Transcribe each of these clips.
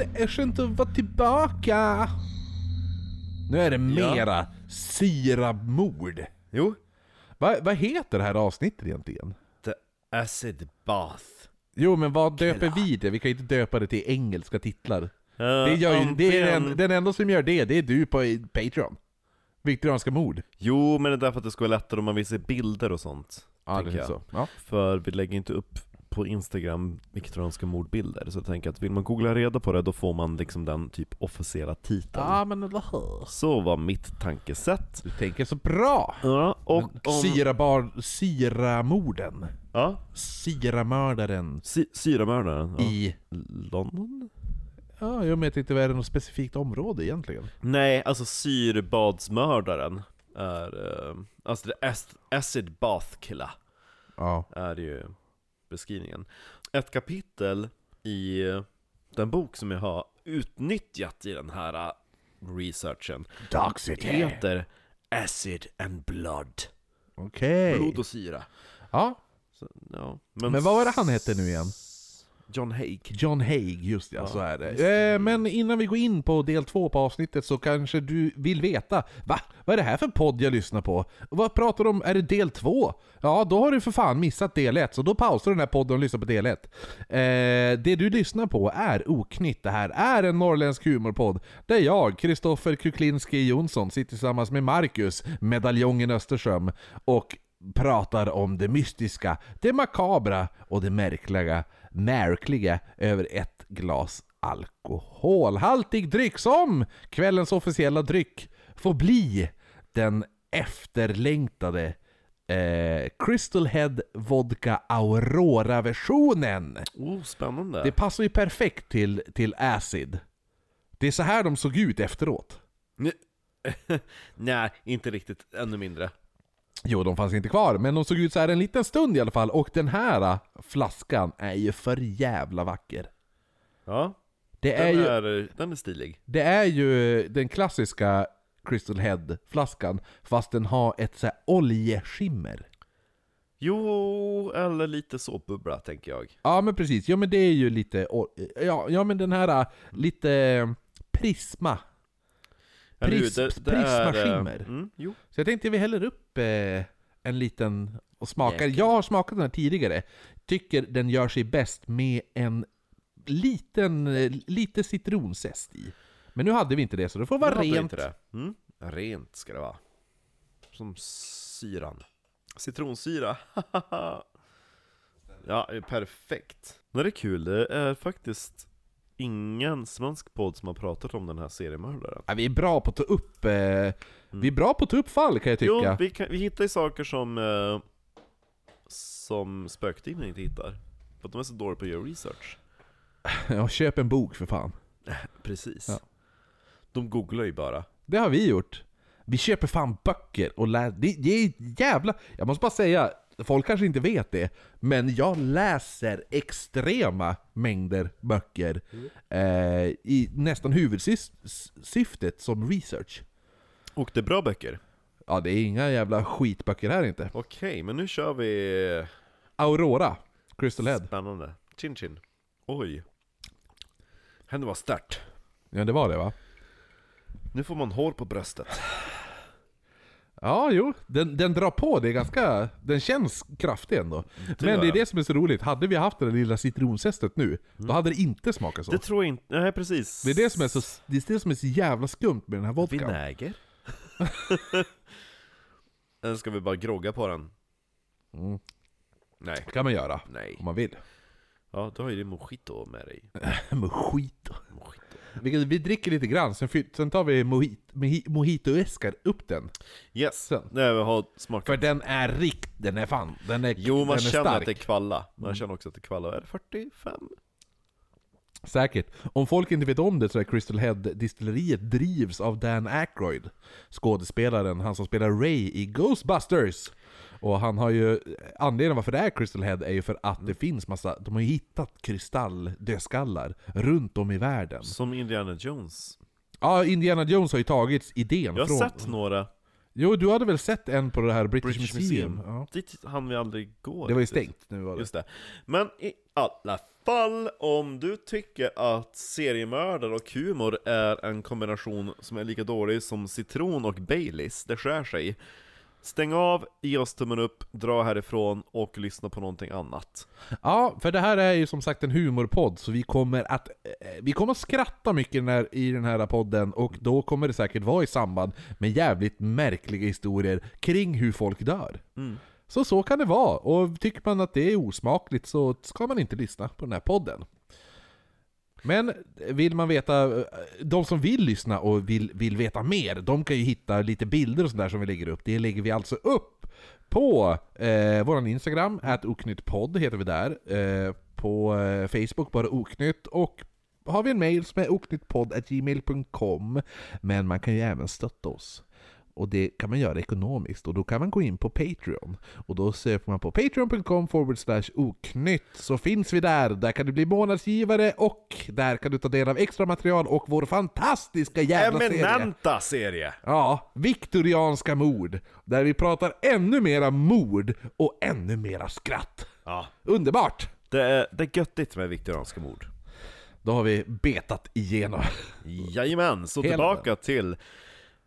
det är skönt att vara tillbaka! Nu är det mera syramord. Jo. Vad vad heter det här avsnittet egentligen? The Acid Bath. Jo men vad döper vi det? Vi kan ju inte döpa det till engelska titlar. Det gör ju, det är antingen- den, enda som gör det, det är du på Patreon. Viktorianska mord. Jo, men det är därför att det ska vara lättare om man se bilder och sånt. Ja, det är så. Ja. För vi lägger inte upp på Instagram viktorianska mordbilder, så jag tänker att vill man googla reda på det, då får man liksom den typ officiella titeln. ja, men eller hur? Så var mitt tankesätt. Du tänker så bra! Ja, och om... Syrabar, syramorden. Ja, Syramördaren sy syramördaren. Ja. i... London? Ja, jag vet inte vad är det något specifikt område egentligen. Nej, alltså syrbadsmördaren är... Eh, alltså the ac- acid bath killer Ja. är ju beskrivningen. Ett kapitel i den bok som jag har utnyttjat i den här eh, researchen Dark City. heter Acid and Blood. Okej. Blod och syra. Ja, Så, ja. men vad var det han hette nu igen? John Haig. John Haig, just ja, Ja, så är det. det. Eh, men innan vi går in på del två på avsnittet så kanske du vill veta Va? Vad är det här för podd jag lyssnar på? Vad pratar de om? Är det del två? Ja, då har du för fan missat del ett, så då pausar du den här podden och lyssnar på del ett. Eh, det du lyssnar på är Oknytt. Det här är en norrländsk humorpodd där jag, Kristoffer Kuklinski Jonsson, sitter tillsammans med Marcus, medaljongen Österström, och pratar om det mystiska, det makabra och det märkliga, märkliga över ett glas alkoholhaltig dryck som kvällens officiella dryck får bli den efterlängtade eh, Crystal Head Vodka Aurora-versionen. Oh, spännande. Det passar ju perfekt till, till Acid. Det är så här de såg ut efteråt. Nej, inte riktigt. Ännu mindre. Jo, de fanns inte kvar, men de såg ut så här en liten stund i alla fall. Och den här äh, flaskan är ju för jävla vacker. Ja, Det är, den ju, är, den är stilig. det är ju den klassiska Crystal Head-flaskan, fast den har ett så här oljeskimmer. Jo, eller lite såpbubbla tänker jag. Ja, men precis. Ja, men det är ju lite... Ja, ja men den här äh, lite prisma. Pris, Det- det är, eh, prismaskimmer. Mm. Så jag tänkte vi häller upp eh, en liten och smakar. Jag har smakat den här tidigare. Tycker den gör sig bäst med en liten, eh, lite citronzest i. Men nu hade vi inte det, så det får vara hade rent. Mm? Rent ska det vara. Som syran. Citronsyra. ja, perfekt. Det är kul, det är faktiskt ingen svensk podd som har pratat om den här seriemördaren. Ja, vi är bra på att ta upp... Eh, Vi är bra på att ta upp fall kan jag tycka. Jo, vi, kan, vi hittar ju saker som, eh, som spöktidningen inte hittar. För att de är så dåliga på att göra research. Ja, köp en bok för fan. Precis. Ja. De googlar ju bara. Det har vi gjort. Vi köper fan böcker och läser. Det, det är jävla... Jag måste bara säga, folk kanske inte vet det, men jag läser extrema mängder böcker eh, i nästan huvudsyftet som research. Och det är bra böcker. Ja, det är inga jävla skitböcker här inte. Okej, men nu kör vi... Aurora, Crystal Head. Spännande. Chin chin. Oj. Hände var stört. Ja, det var det va? Nu får man hår på bröstet. Ja, jo. Den, den drar på, det är ganska... Den känns kraftig ändå. Men det är det som är så roligt. Hade vi haft det där lilla citronzestet nu, då hade det inte smakat så. Det tror jag inte... Nej, precis. Det är det som är så, det är det som är så jävla skumt med den här vodkan. Vinäger? Eller ska vi bara grogga på den? Mm. Nej. Det kan man göra, Nej. om man vill. Ja, du har ju din mojito med dig. Mojito. Mojito. Vi, vi dricker lite grann, sen, sen tar vi mojit, moji- mojitoäskar upp den. Yes, Sen. Nej, vi har smakat. För den är rikt, den är fan, den är Jo, man känner stark. att det är kvalla. Man känner också att det är kvalla. Är det 45? Säkert. Om folk inte vet om det så är Crystal Head-distilleriet drivs av Dan Aykroyd. Skådespelaren, han som spelar Ray i Ghostbusters. Och han har ju, anledningen varför det är Crystal Head är ju för att det finns massa, de har ju hittat kristalldödskallar runt om i världen. Som Indiana Jones. Ja, Indiana Jones har ju tagit idén Jag har från... sett några. Jo, du hade väl sett en på det här British, British Museum? Museum. Ja. Dit hann vi aldrig gå. Det var ju stängt nu var det. Just det. Men i alla fall om du tycker att seriemördare och humor är en kombination som är lika dålig som citron och Baileys, det skär sig. Stäng av, ge oss tummen upp, dra härifrån och lyssna på någonting annat. Ja, för det här är ju som sagt en humorpodd, så vi kommer att eh, vi kommer att skratta mycket i den, här, i den här podden, och då kommer det säkert vara i samband med jävligt märkliga historier kring hur folk dör. Mm. Så så kan det vara, och tycker man att det är osmakligt så ska man inte lyssna på den här podden. Men vill man veta, de som vill lyssna och vill, vill veta mer, de kan ju hitta lite bilder och sådär som vi lägger upp. Det lägger vi alltså upp på eh, vår Instagram, oknyttpodd heter vi där. Eh, på eh, Facebook bara oknytt och har vi en mail som är oknyttpodd.gmail.com Men man kan ju även stötta oss. Och det kan man göra ekonomiskt och då kan man gå in på Patreon. Och då söker man på patreon.com oknytt så finns vi där. Där kan du bli månadsgivare och där kan du ta del av extra material och vår fantastiska jävla serie. Eminenta serie! Ja, viktorianska mord. Där vi pratar ännu mera mord och ännu mera skratt. Ja, Underbart! det är, det är göttigt med viktorianska mord. Då har vi betat igenom. Jajamän, så Hela. tillbaka till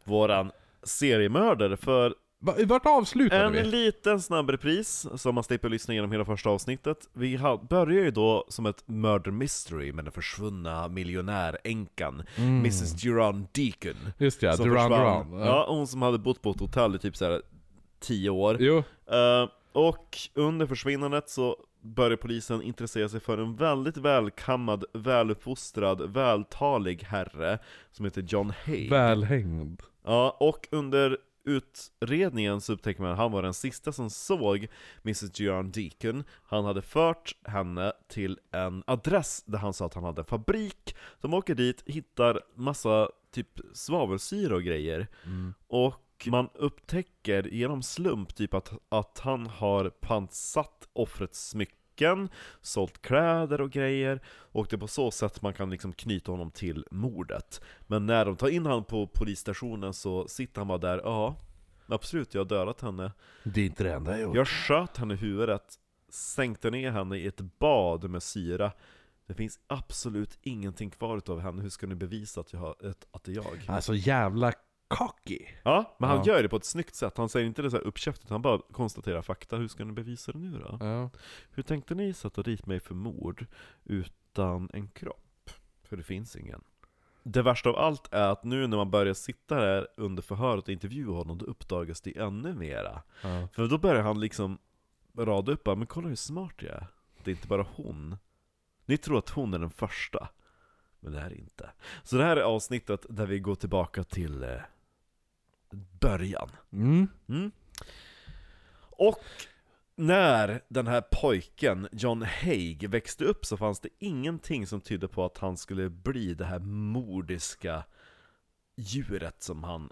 våran seriemördare för Va- Vart avslutade en vi? liten snabb repris, så man slipper lyssna igenom hela första avsnittet. Vi börjar ju då som ett murder mystery med den försvunna miljonäränkan, Mrs Duran Deacon. Just det, som Duran försvann. Duran. Ja, hon som hade bott på ett hotell i typ såhär 10 år. Jo, Eh, och under försvinnandet så börjar polisen intressera sig för en väldigt välkammad, väluppfostrad, vältalig herre som heter John Hay. välhängd. Ja, och under utredningen så upptäcker man att han var den sista som såg Mrs Giron Deacon. Han hade fört henne till en adress där han sa att han hade en fabrik. De åker dit, hittar massa typ svavelsyra och grejer. Och man upptäcker genom slump typ att, att han har pantsatt offrets smycken, sålt kläder och grejer, och det är på så sätt man kan liksom knyta honom till mordet. Men när de tar in honom på polisstationen så sitter han bara där, ja, absolut, jag har dödat henne. Det är inte det enda jag gjort. Jag sköt henne i huvudet, sänkte ner henne i ett bad med syra. Det finns absolut ingenting kvar utav henne, hur ska ni bevisa att, jag att det är jag? Alltså jävla cocky. Ja, men han Ja. gör det på ett snyggt sätt. Han säger inte det så här uppkäftigt, han bara konstaterar fakta. Hur ska ni bevisa det nu då? Ja. Hur tänkte ni sätta dit mig för mord utan en kropp? För det finns ingen. Det värsta av allt är att nu när man börjar sitta där under förhöret och intervjua honom, då uppdagas det ännu mera. Ja. För då börjar han liksom rada upp men kolla hur smart jag är. Det är inte bara hon. Ni tror att hon är den första. Men det är det inte. Så det här är avsnittet där vi går tillbaka till eh, början. Mm. Mm. Och när den här pojken, John Haig, växte upp så fanns det ingenting som tydde på att han skulle bli det här mordiska djuret som han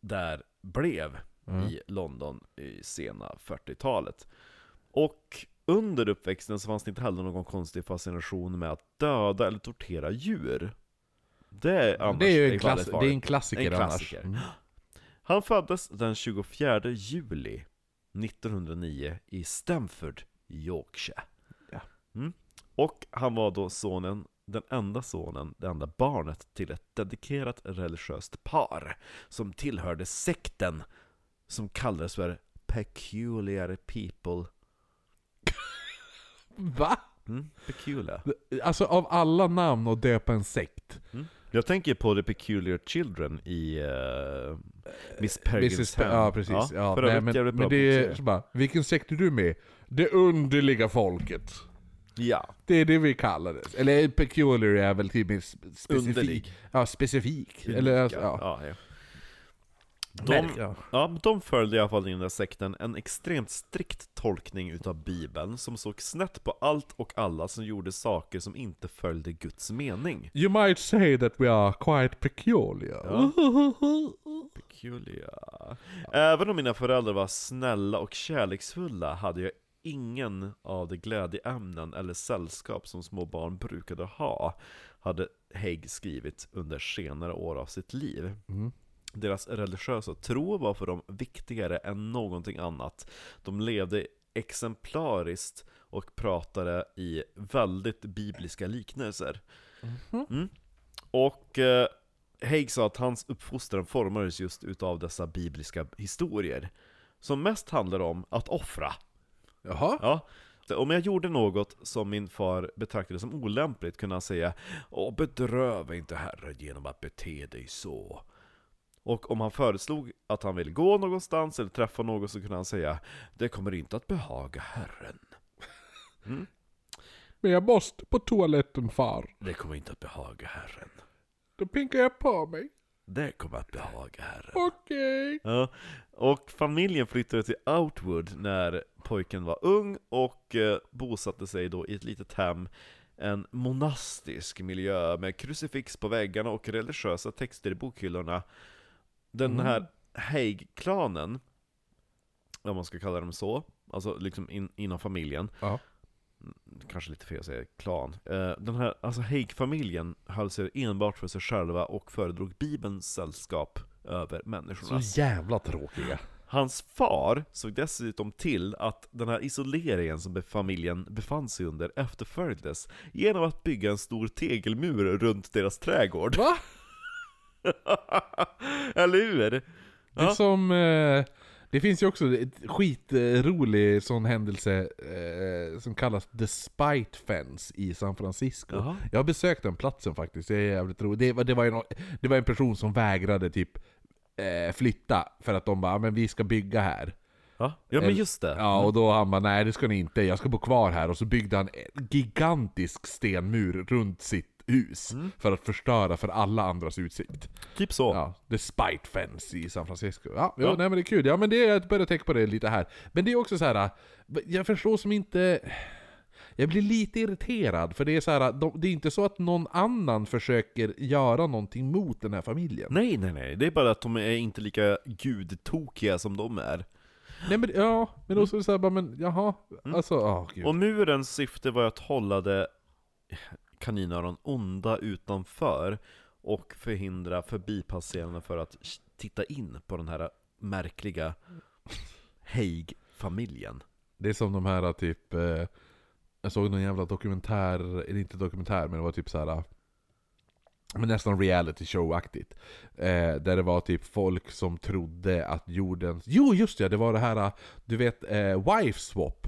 där blev Mm. i London i sena 40-talet. Och under uppväxten så fanns det inte heller någon konstig fascination med att döda eller tortera djur. Det är annars Det är ju en, klass, det är en klassiker, En klassiker. annars. Mm. Han föddes den 24 juli 1909 i Stamford, Yorkshire. Ja. Mm. Och han var då sonen, den enda sonen, det enda barnet till ett dedikerat religiöst par som tillhörde sekten som kallades för Peculiar People. Va? Mm, peculiar. Alltså av alla namn att döpa en sekt. Jag tänker på The Peculiar Children i uh, Miss Peregrine's. Pen. Ja, precis. Ja, för nej, men, jävligt bra men det är så bara, vilken sekt är du med? Det underliga folket. Ja, Det är det vi kallar det. Eller peculiar är väl till mer spe- specifik. underlig. Ja, specifik. Eller, alltså, ja. ja, ja. De, ja. ja, de följde i alla fall i den där sekten en extremt strikt tolkning utav bibeln som såg snett på allt och alla som gjorde saker som inte följde Guds mening. You might say that we are quite peculiar. Peculiar. Även om mina föräldrar var snälla och kärleksfulla hade jag ingen av de glädjeämnen eller sällskap som små barn brukade ha, hade Haig skrivit under senare år av sitt liv. Mm. Deras religiösa tro var för dem viktigare än någonting annat. De levde exemplariskt och pratade i väldigt bibliska liknelser. Mm. Och eh, Haig sa att hans uppfostran formades just utav dessa bibliska historier. Som mest handlar om att offra. Jaha? Ja. Om jag gjorde något som min far betraktade som olämpligt kunde han säga Åh, bedröva inte Herren genom att bete dig så. Och om han föreslog att han ville gå någonstans eller träffa någon så kunde han säga Det kommer inte att behaga Herren. Men jag måste på toaletten far. Det kommer inte att behaga Herren. Då pinkar jag på mig. Det kommer att behaga Herren. Okej. Ja, och familjen flyttade till Outwood när pojken var ung och eh, bosatte sig då i ett litet hem en monastisk miljö med krucifix på väggarna och religiösa texter i bokhyllorna. Den Mm. här Haig-klanen, om man ska kalla dem så, alltså liksom in, inom familjen, Ja. kanske lite fel att säga klan. Eh, Den här, alltså Haig-familjen höll sig enbart för sig själva och föredrog Bibelns sällskap över människorna. Så jävla tråkiga. Hans far såg dessutom till att den här isoleringen som familjen befann sig under efterföljdes genom att bygga en stor tegelmur runt deras trädgård. Va? Eller hur? Det är Ja. som... Eh, det finns ju också ett skitrolig sån händelse eh, som kallas The Spite Fence i San Francisco. Jaha. Jag har besökt den platsen faktiskt, det är jävligt roligt. Det, var- det, var nå- det var en person som vägrade typ eh, flytta för att de bara "Ah, men vi ska bygga här. Ja, ja men just det. Ja, och då han bara nej det ska ni inte, jag ska bo kvar här. Och så byggde han en gigantisk stenmur runt sitt hus för att förstöra för alla andras utsikt. Typ så. Ja, The Spite Fence i San Francisco. Ja, jo, Ja. nej men det är kul. Ja men det, jag börjar tänka på det lite här. Men det är också så här. jag förstår som inte... Jag blir lite irriterad, för det är så här, de, det är inte så att någon annan försöker göra någonting mot den här familjen. Nej, nej, nej. Det är bara att de är inte lika gudtokiga som de är. Nej men, ja, men då så är det så här, bara, men jaha, alltså, ja gud. Och murens syfte var att hålla det kaninöron onda utanför och förhindra förbipasserande för att titta in på den här märkliga Haig-familjen. Det är som de här typ... Eh, jag såg någon jävla dokumentär, eller inte dokumentär, men det var typ så här. Men nästan reality show-aktigt. Eh, där det var typ folk som trodde att jorden... Jo just det, det var det här, eh, du vet, eh, wife swap.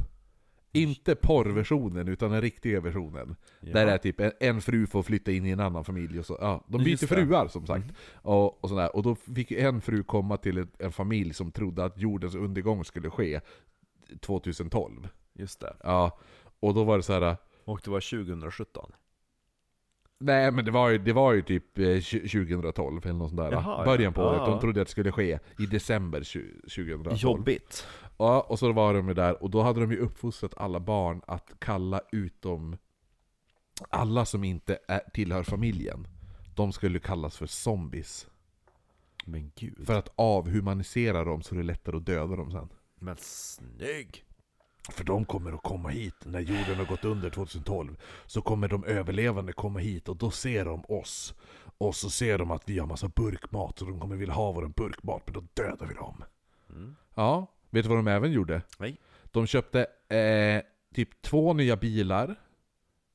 Inte porrversionen, utan den riktiga versionen. Där det är typ en, en fru får flytta in i en annan familj och så, ja, de byter Just det. fruar som sagt. Och, och, sådär. och då fick en fru komma till ett, en familj som trodde att jordens undergång skulle ske 2012. Just det. Ja, och då var det så här. Och det var 2017. Nej men det var ju, det var ju typ eh, 2012 eller något sånt där. Jaha, ja. Början på året. Ja. De trodde att det skulle ske i december 20- 2012. Jobbigt. Ja, och så var de ju där, och då hade de ju uppfostrat alla barn att kalla utom alla som inte är, tillhör familjen. De skulle kallas för zombies. Men gud. För att avhumanisera dem så det är lättare att döda dem sen. Men snygg! För de kommer att komma hit när jorden har gått under 2012. Så kommer de överlevande komma hit och då ser de oss. Och så ser de att vi har massa burkmat så de kommer vilja ha vår burkmat, men då dödar vi dem. Ja, vet du vad de även gjorde? Nej. De köpte eh, typ två nya bilar.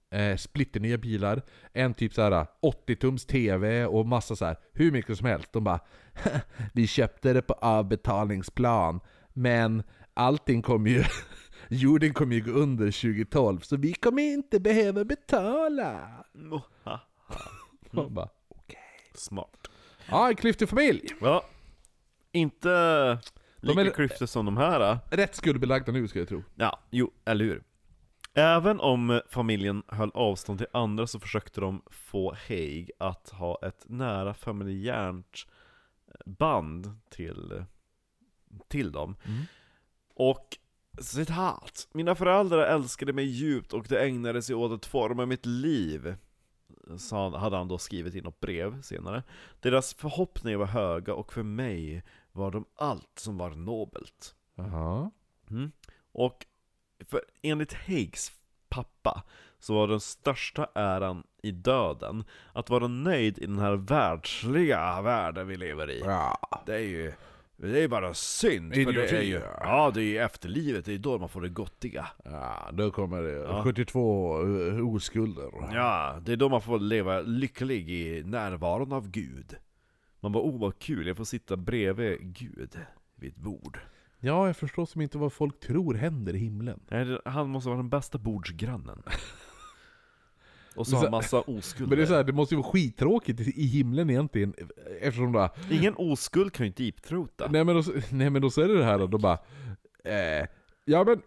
Eh, splitternya bilar. En typ såhär 80-tums TV och massa så här hur mycket som helst. De bara Vi köpte det på avbetalningsplan. Men allting kommer ju... Jorden kommer ju gå under 2012 så vi kommer inte behöva betala. Man bara, Smart. ja, en klyftig familj. Ja. Inte lika är- klyftor som de här. Då. Rätt skuldbelagda nu ska jag tro. Ja, jo, eller hur? Även om familjen höll avstånd till andra så försökte de få Haig att ha ett nära familjärt band till, till dem. Mm. Och citat, mina föräldrar älskade mig djupt och de ägnade sig åt att forma mitt liv. Hade han då skrivit i något brev senare. Deras förhoppningar var höga och för mig var de allt som var nobelt. Jaha. Mm. Och för enligt Higgs pappa så var den största äran i döden att vara nöjd i den här världsliga världen vi lever i. Ja. Det är ju Det är bara synd, för det är ju, ja det är ju efterlivet, det är då man får det gottiga. Ja, då kommer det Ja. 72 uh, oskulder. Ja, det är då man får leva lycklig i närvaron av Gud. Man bara, oh vad kul, jag får sitta bredvid Gud vid ett bord. Ja, jag förstår som inte vad folk tror händer i himlen. Nej, det- Han måste vara den bästa bordsgrannen. Och så har han massa oskulder. Men det är så här, det måste ju vara skittråkigt i i himlen egentligen, eftersom då, Ingen oskuld kan ju deepthroata. nej men, då, nej men då så är det det här då, då bara, eh, ja men,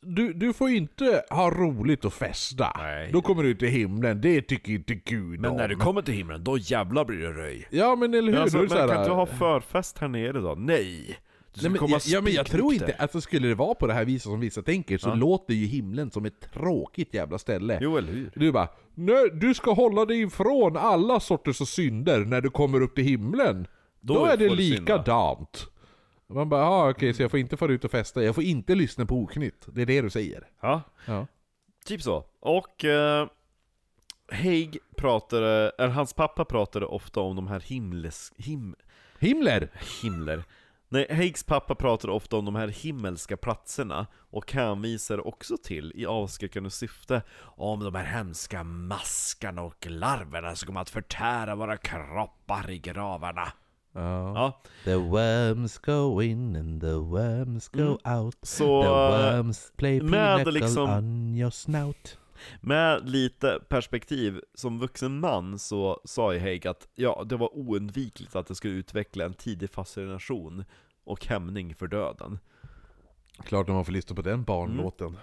du, du får inte ha roligt och festa. Nej. Då kommer du till himlen, det tycker inte Gud Men om. när du kommer till himlen, då jävlar blir det röj. Ja men eller hur? Alltså, då är men så här, kan du ha förfest här nere då? Nej! Nej, men, komma ja, ja, men jag tror inte, alltså skulle det vara på det här viset som vissa tänker så Ja. låter ju himlen som ett tråkigt jävla ställe. Jo, eller hur? Du bara, nej du ska hålla dig ifrån alla sorters och synder när du kommer upp i himlen. Då, Då är det du synda. Man bara, ja okej så jag får inte fara ut och festa, jag får inte lyssna på oknytt. Det är det du säger. Ja, Ja. typ så. Och eh, Haig pratade, eller hans pappa pratade ofta om de här himles, him, Himmler! himler. Nej, Haigs pappa pratade ofta om de här himmelska platserna och hänvisar också till, i avskräckande syfte, om de här hemska maskarna och larverna som kommer att förtära våra kroppar i gravarna. Ja. Ja, The worms go in and the worms go out. så... The worms play med liksom- on your snout. Med lite perspektiv, som vuxen man så sa ju Haig att ja, det var oundvikligt att det skulle utveckla en tidig fascination och hämning för döden. Klart när man får lyssna på den barnlåten. Mm.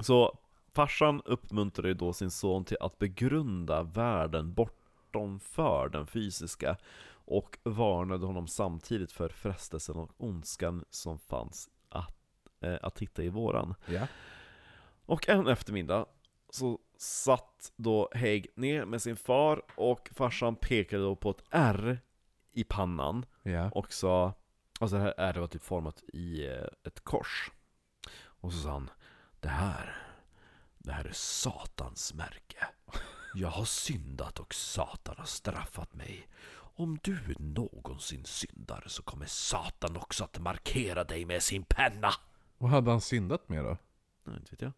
Så farsan uppmuntrade ju då sin son till att begrunda världen bortomför den fysiska och varnade honom samtidigt för frestelsen och ondskan som fanns att, eh, att hitta i våran. Ja. Och en eftermiddag så satt då Haig ner med sin far och farsan pekade då på ett R i pannan Ja. och sa Alltså det här R var typ format i eh, ett kors Och så sa han Det här Det här är Satans märke Jag har syndat och Satan har straffat mig Om du någonsin syndar så kommer Satan också att markera dig med sin penna Vad hade han syndat med då? Nej, inte vet jag.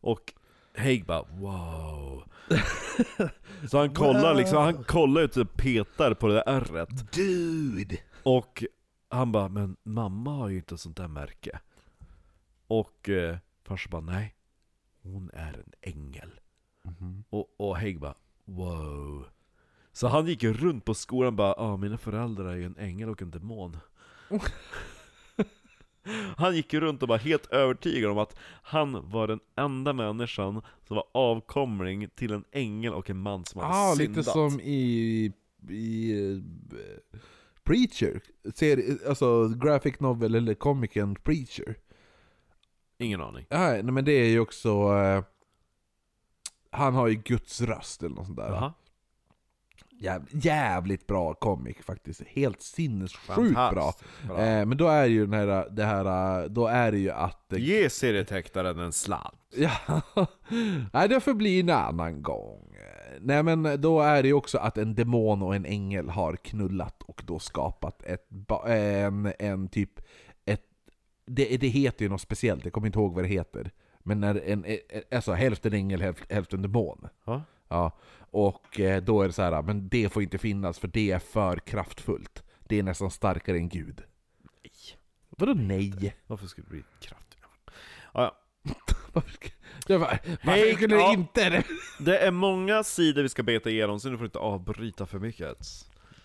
Och Haig bara wow. Så han kollar liksom, han kollar ut och petar på det där ärret. Dude! Och han bara, men mamma har ju inte sånt där märke. Och eh, farsan bara, nej. Hon är en ängel. Och, och Haig bara, wow. Så han gick ju runt på skolan och bara, ah, mina föräldrar är ju en ängel och en demon. Han gick ju runt och var helt övertygad om att han var den enda människan som var avkomling till en ängel och en man som hade Ah, syndat. lite som i, i uh, Preacher, serie, alltså graphic novel eller komikern Preacher. Ingen aning. Nej, men det är ju också, eh, han har ju Guds röst eller något sånt där. Jaha. Jäv, jävligt bra komik faktiskt, helt sinnessjukt bra. Bra. Eh, men då är ju den här, det här, då är det ju att... eh, Ge serietecknaren en slant. Ja, nej det får bli en annan gång. Nej men då är det ju också att en demon och en ängel har knullat och då skapat ett, en, en typ, ett, det, det heter ju något speciellt, jag kommer inte ihåg vad det heter. Men när en, alltså hälften ängel, hälf- hälften demon. Ja. Ja, och eh, då är det så här, men det får inte finnas för det är för kraftfullt. Det är nästan starkare än Gud. Nej. Vadå nej? Varför skulle det bli kraftigt? Ja, ja. Jag bara, varför Hej, skulle det inte det? Det är många sidor vi ska beta igenom, så nu får du inte avbryta för mycket.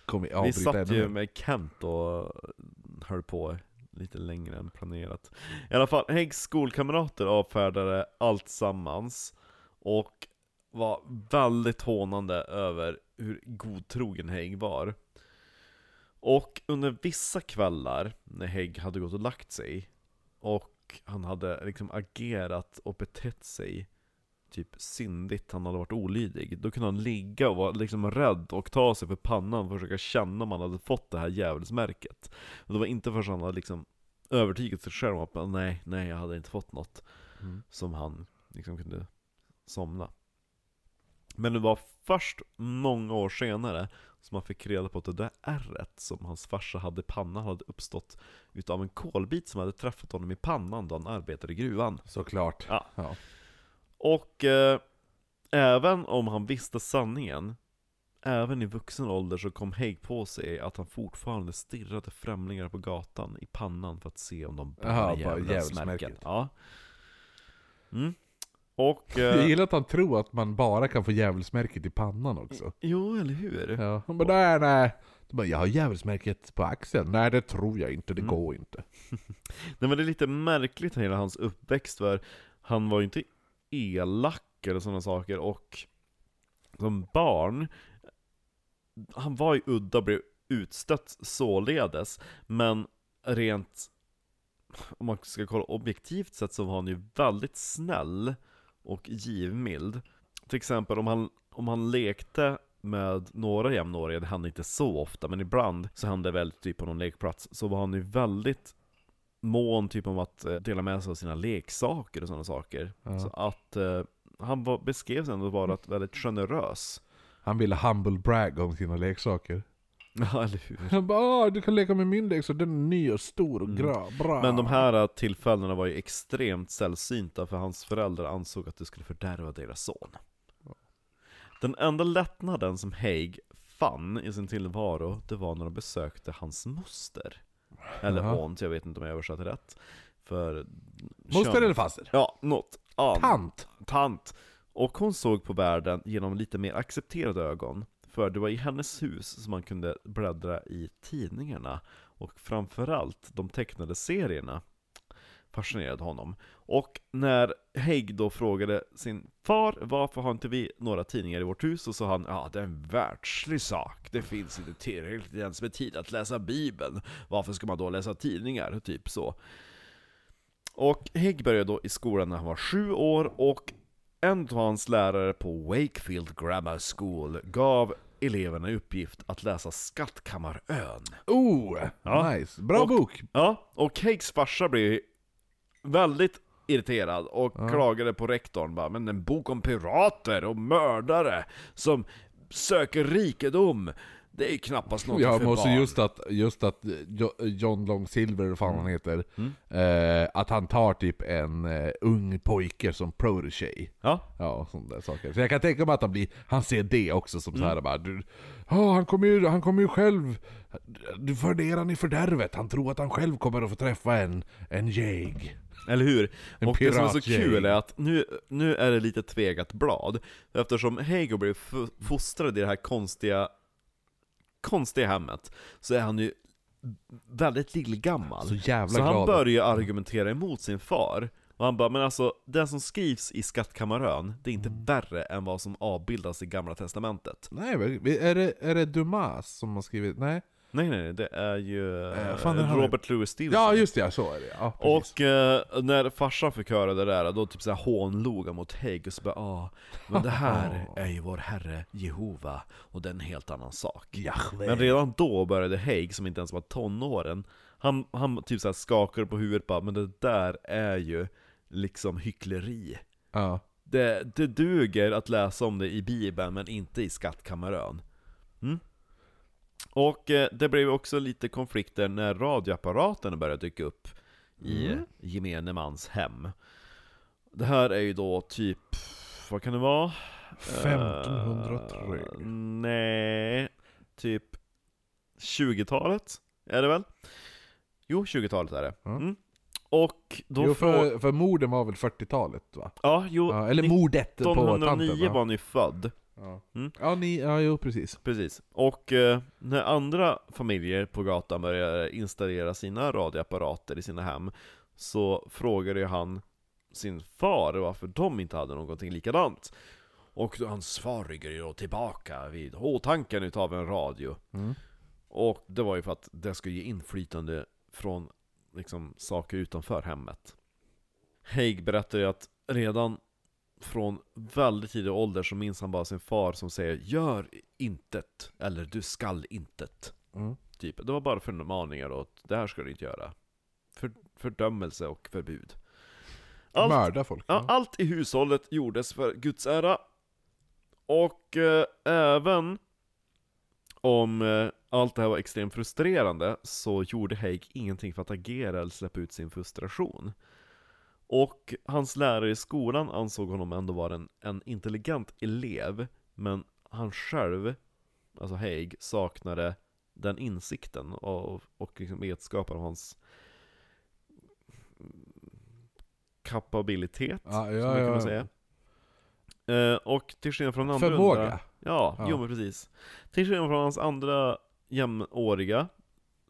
Kommer vi satt ju med Kent och höll på lite längre än planerat. I alla fall, Häggs skolkamrater avfärdade allt sammans och var väldigt hånande över hur godtrogen Hägg var. Och under vissa kvällar, när Hägg hade gått och lagt sig, och han hade liksom agerat och betett sig typ syndigt, han hade varit olydig, då kunde han ligga och vara liksom rädd och ta sig för pannan och försöka känna om han hade fått det här djävulsmärket. Och det var inte förrän han hade liksom övertygat sig själv om att nej, nej jag hade inte fått något, Mm. som han liksom kunde somna. Men det var först många år senare som han fick reda på att det där ärret som hans farsa hade i pannan hade uppstått utav en kolbit som hade träffat honom i pannan då han arbetade i gruvan. Såklart. Ja. Ja. Och eh, även om han visste sanningen, även i vuxen ålder så kom Haig på sig att han fortfarande stirrade främlingar på gatan i pannan för att se om de Jaha, bara djävulens djävulsmärket. märken. Ja. Mm. Och... Jag Eh, gillar att han tror att man bara kan få djävulsmärket i pannan också. jo, eller hur? Ja. Han bara, nej nej. Så bara, jag har djävulsmärket på axeln. Nej det tror jag inte, det Mm. går inte. Nej men det är lite märkligt hela hans uppväxt för han var ju inte elak eller sådana saker och som barn, han var ju udda och blev utstött således, men rent, om man ska kolla objektivt sett så var han ju väldigt snäll och givmild. Till exempel om han, om han lekte med några jämnåriga, det hände inte så ofta, men ibland så hände det väl typ på någon lekplats, så var han ju väldigt mån typ om att eh, dela med sig av sina leksaker och sådana saker. Ja. Så att eh, han var, beskrevs ändå vara väldigt generös. Han ville humble brag om sina leksaker. Ja, eller hur? Han bara "Ah, du kan leka med min leksak, den är ny och stor och Mm. bra. Men de här eh, tillfällena var ju extremt sällsynta för hans föräldrar ansåg att det skulle fördärva deras son. Den enda lättnaden som Haig fann i sin tillvaro, det var när de besökte hans moster. Eller Jaha. hon, jag vet inte om jag översatte rätt. För... Moster kön- eller faster? Ja, något. Ja, Tant! tant. Och hon såg på världen genom lite mer accepterade ögon. För det var i hennes hus som man kunde bläddra i tidningarna. Och framförallt de tecknade serierna fascinerade honom. Och när Hägg då frågade sin far varför har inte vi några tidningar i vårt hus? Så sa han ja det är en världslig sak. Det finns inte tillräckligt ens med tid att läsa bibeln. Varför ska man då läsa tidningar? Typ så. Och Hägg började då i skolan när han var sju år och en av hans lärare på Wakefield Grammar School gav eleverna i uppgift att läsa Skattkammarön. Oh! Ja. Nice. Bra Och- bok! Ja, och Haigs farsa blev väldigt irriterad och Ja. klagade på rektorn bara, men en bok om pirater och mördare som söker rikedom, det är ju knappast något Ja, för men också barn. just att, just att Jo- John Long Silver, eller vad fan han heter, Mm. eh, att han tar typ en eh, ung pojke som protege. Ja, Ja, sådana där saker. Så jag kan tänka mig att han blir, han ser det också som så Mm. här bara du, ja han kommer ju, han kommer ju själv, du för ner han i fördärvet, han tror att han själv kommer att få träffa en, en jäg. eller hur? En och det som är så kul är att nu, nu är det lite tvegat blad, eftersom Haig blev fostrad i det här konstiga, konstiga hemmet, så är han ju väldigt lillgammal. Så jävla Så han glad. börjar argumentera emot sin far. Och han bara, men alltså, det som skrivs i Skattkammarön, det är inte Mm. värre än vad som avbildas i Gamla Testamentet. Nej, är det, är det Dumas som har skrivit? Nej? Nej nej, det är ju Eh, eh, fan, den har Robert Louis Stevenson. Ja just det, ja, så är det ja, precis. Och eh, när farsan fick höra det där, då typ såhär hånlog han mot Haig och så bara ah, men det här är ju vår herre Jehova, och det är en helt annan sak. Jahve. Men redan då började Haig, som inte ens var tonåren, han, han typ såhär skakade på huvudet bara, men det där är ju liksom hyckleri. Ja. Det, det duger att läsa om det i Bibeln, men inte i Skattkammarön. Mm? Och eh, det blev också lite konflikter när radioapparaterna började dyka upp i Mm. gemene mans hem. Det här är ju då typ, vad kan det vara? 1503. Eh, nej, typ 20-talet är det väl? Jo, 20-talet är det. Mm. Och då Jo, för, för morden var väl 40-talet va? Ja, jo, Ja, eller mordet på tanten 1909 va? var han ju född. Ja, Mm. ja, ni, ja jo precis. Precis. Och eh, när andra familjer på gatan började installera sina radioapparater i sina hem, så frågade ju han sin far varför de inte hade någonting likadant. Och hans far ryggade ju då tillbaka vid åtanken utav en radio. Mm. Och det var ju för att det skulle ge inflytande från liksom, saker utanför hemmet. Haig berättade ju att redan från väldigt tidig ålder så minns han bara sin far som säger 'Gör intet' eller 'Du skall intet' Mm. Typ. Det var bara förmaningar och det här ska du inte göra. För, fördömelse och förbud. Allt, Mörda folk. ja, allt i hushållet gjordes för Guds ära. Och eh, även om eh, allt det här var extremt frustrerande så gjorde Haig ingenting för att agera eller släppa ut sin frustration. Och hans lärare i skolan ansåg honom ändå vara en, en intelligent elev, men han själv, alltså Haig, saknade den insikten och, och liksom vetskapen om hans kapabilitet, Ja, som ja, man kan ja. säga. Eh, och till skillnad från andra Förmåga. Undra, ja, Ja. jo men precis. Till skillnad från hans andra jämnåriga,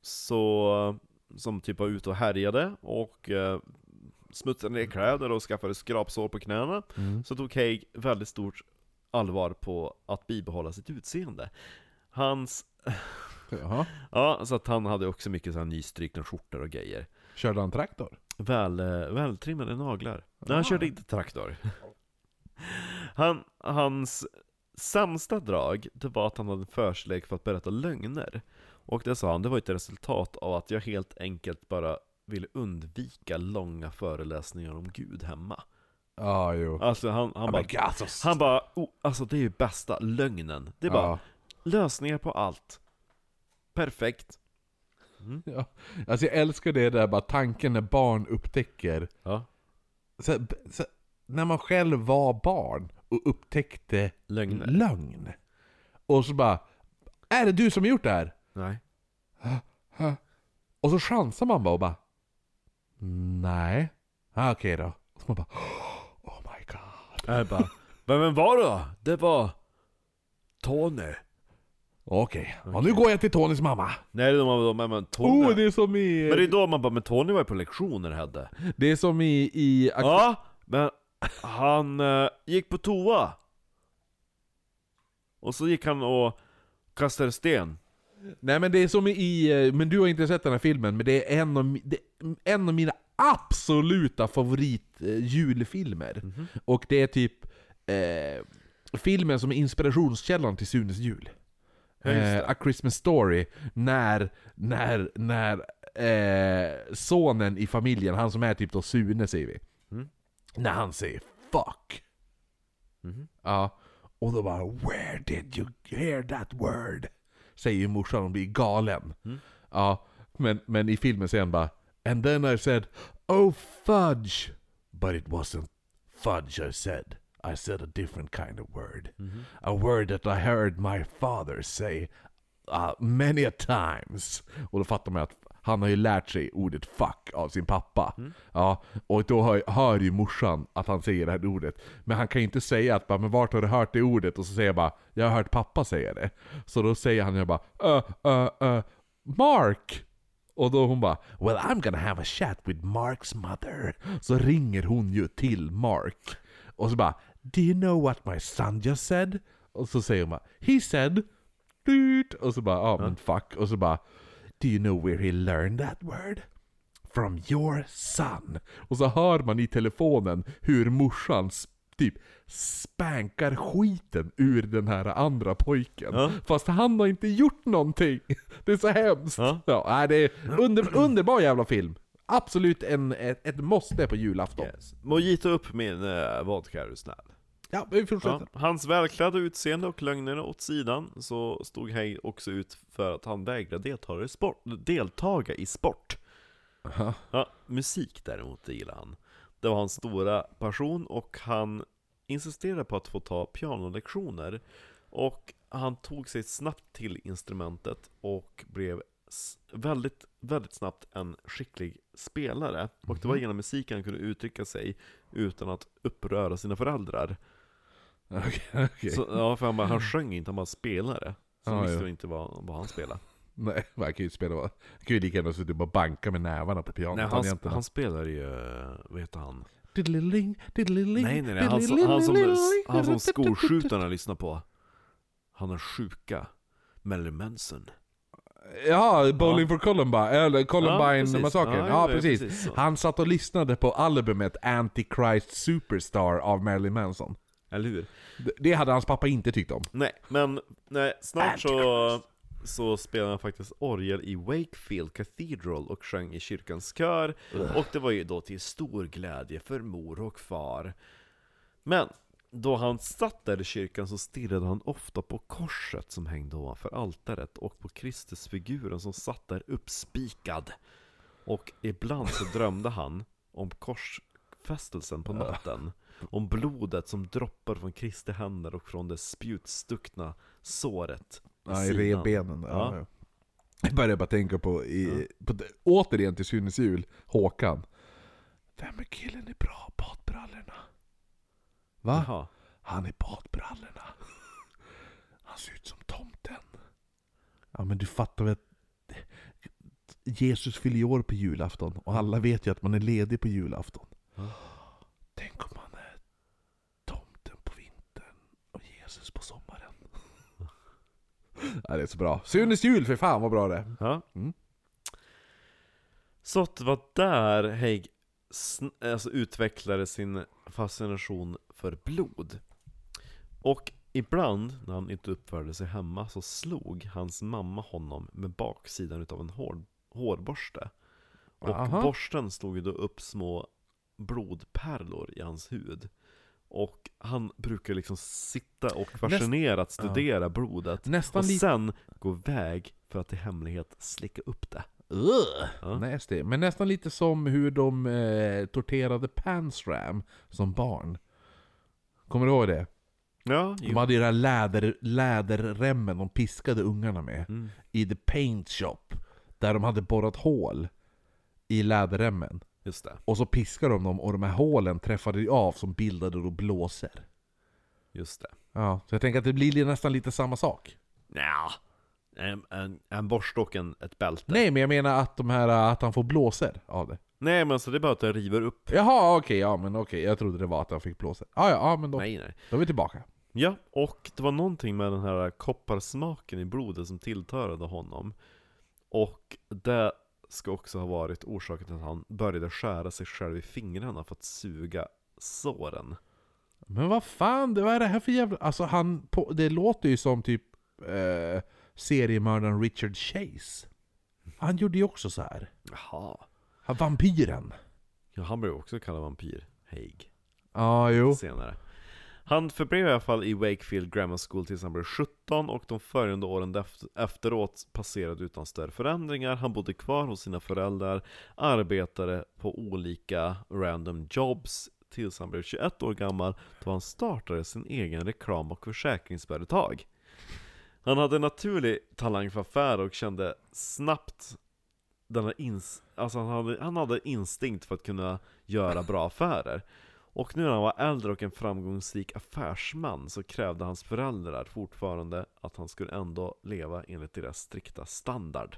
så, som typ var ute och härjade och eh, smutsade ner kläder och skaffade skrapsår på knäna, Mm. så tog Haig väldigt stort allvar på att bibehålla sitt utseende. Hans, Jaha. ja, så att han hade också mycket så här nystrykna skjortor och grejer. Körde han traktor? Väl, eh, vältrimmade naglar. Nej, han Ah. körde inte traktor. Han, hans sämsta drag, det var att han hade en förkärlek för att berätta lögner. Och det sa han, det var ett resultat av att jag helt enkelt bara ville undvika långa föreläsningar om Gud hemma. Ja, jo. Alltså han, han bara, gassos. han bara, oh, alltså det är ju bästa, lögnen. Det är bara Ja. lösningar på allt. Perfekt. Ja. Alltså jag älskar det där bara tanken när barn upptäcker Ja, så, så, När man själv var barn och upptäckte lögner. lögn Och så bara Är det du som har gjort det här? Nej. Och så chansar man bara och bara Nej ah, Okej då Och man bara Oh my god Jag bara, men vem var det då? Det var Tony. Okej, ja, nu går jag till Tonys mamma Nej, de var men, men Tony. Oh, det är som i... Men det är då man bara, men Tony var ju på lektioner Hedde. Det är som i... i Ja, men han eh, gick på toa. Och så gick han och kastade sten. Nej men det är som i, eh, men du har inte sett den här filmen, men det är en av, det en av mina absoluta favorit eh, julfilmer. Och det är typ eh, filmen som är inspirationskällan till Sunes jul. Ja. Eh, A Christmas Story, när, när, när eh, sonen i familjen, han som är typ då Sune säger vi. Mm. När han säger 'fuck' Mhm. Ja, och då bara 'Where did you hear that word?' Säger ju morsan och blir galen. Mm. Ja, men, men i filmen säger han bara 'And then I said Oh fudge' But it wasn't fudge I said. I said a different kind of word. Mhm. A word that I heard my father say uh, many a times. Och då fattar man att han har ju lärt sig ordet 'fuck' av sin pappa. Ja, och då hör, hör ju morsan att han säger det här ordet. Men han kan ju inte säga att bara, men vart har du hört det ordet? Och så säger jag bara 'Jag har hört pappa säga det' Så då säger han ju bara 'Uh, uh, uh, Mark' Och då hon bara 'Well I'm gonna have a chat with Marks mother' Så ringer hon ju till Mark. Och så bara 'Do you know what my son just said?' Och så säger hon bara 'He said'. Och så bara, ja men fuck. Och så bara, Do you know where he learned that word? From your son. Och så hör man i telefonen hur morsan typ spankar skiten ur den här andra pojken. Ja. Fast han har inte gjort någonting. Det är så hemskt. Ja. Ja, det är under, underbar jävla film. Absolut en, ett, ett måste på julafton. Yes. Mojito upp min uh, vodka är du snäll. Ja, vi fortsätter. Ja. Hans välklädda utseende och lögnerna åt sidan, så stod Hay också ut för att han vägrade delta i sport. Deltaga i sport. Aha. Ja, musik däremot, det gillar han. Det var hans stora passion och han insisterade på att få ta pianolektioner. Och han tog sig snabbt till instrumentet och blev väldigt, väldigt snabbt en skicklig spelare. Och det var genom musiken han kunde uttrycka sig utan att uppröra sina föräldrar. Okej, okej. Så, ja, för han, bara, han sjöng inte, han bara spelade. Så Ja, visste ja. inte vad, vad han spelade. Nej, man kan ju spela. Han kan ju lika gärna sitta och bara banka med nävarna på pianot. Nej, han, tangenterna. han spelar ju, vad heter han? Diddly-ling, diddly-ling, Nej nej nej, han som, han som, han som skolskjutarna lyssnar på Han är sjuka Marilyn Manson Ja, Bowling for Columbine, eller Ja, Columbine-massakern. precis. Ja, Ja, precis. Han satt och lyssnade på albumet Antichrist Superstar av Marilyn Manson. Eller hur? Det- hade hans pappa inte tyckt om. Nej, men nej, snart så, så spelade han faktiskt orgel i Wakefield Cathedral och sjöng i kyrkans kör Och det var ju då till stor glädje för mor och far Men då han satt där i kyrkan så stirrade han ofta på korset som hängde ovanför altaret och på Kristusfiguren som satt där uppspikad. Och ibland så drömde han om korsfästelsen på natten. Om blodet som droppar från Kristi händer och från det spjutstuckna såret. Ja, i revbenen där. Ja. Ja. Jag började bara tänka på, i, på det- återigen till Sunes jul, Håkan. Vem är killen i bra badbrallorna? Va? Jaha. Han är badbrallorna. Han ser ut som tomten. Ja men du fattar väl att Jesus fyller år på julafton och alla vet ju att man är ledig på julafton. Ja. Tänk om man är tomten på vintern och Jesus på sommaren. Ja, det är så bra. Sunes jul för fan vad bra det är. Ja. Mm. Det var där sn- alltså utvecklade sin fascination för blod. Och ibland när han inte uppförde sig hemma så slog hans mamma honom med baksidan utav en hår, hårborste. Och Aha. borsten slog ju då upp små blodpärlor i hans hud. Och han brukar liksom sitta och fascinerat studera blodet. Nästan Och sen gå iväg för att i hemlighet slicka upp det. Ugh, Ja. nasty. Men nästan lite som hur de eh, torterade Pansram som barn. Kommer du ihåg det? Ja, De hade ju den här läder, läderremmen de piskade ungarna med. Mm. I The Paint Shop. Där de hade borrat hål i läderremmen. Just det, Och så piskade de dem och de här hålen träffade av som bildade då blåser. just det. Ja, så jag tänker att det blir nästan lite samma sak. Nja, en, en, en borste och en, ett bälte. Nej, men jag menar att, de här, att han får blåser av det. Nej men alltså det är bara att det river upp. Jaha, okej, ja men okej. Jag trodde det var att han fick blåser. Ja, ja, ja men då, Nej nej. då är vi tillbaka. Ja, och det var någonting med den här kopparsmaken i blodet som tilltalade honom. Och det ska också ha varit orsaken till att han började skära sig själv i fingrarna för att suga såren. Men vad fan, det- vad är det här för jävla... Alltså han, på, det låter ju som typ eh, seriemördaren Richard Chase. Han gjorde ju också så här. Jaha. Han, vampyren. Ja, han blev också kallad vampyr, Haig. Ja, jo. senare. Han förblev i alla fall i Wakefield Grammar School tills han blev 17 och de följande åren efteråt passerade utan större förändringar. Han bodde kvar hos sina föräldrar, arbetade på olika random jobs tills han blev 21 år gammal då han startade sin egen reklam och försäkringsföretag. Han hade naturlig talang för affärer och kände snabbt denna ins- alltså han, hade, han hade instinkt för att kunna göra bra affärer. Och nu när han var äldre och en framgångsrik affärsman så krävde hans föräldrar fortfarande att han skulle ändå leva enligt deras strikta standard.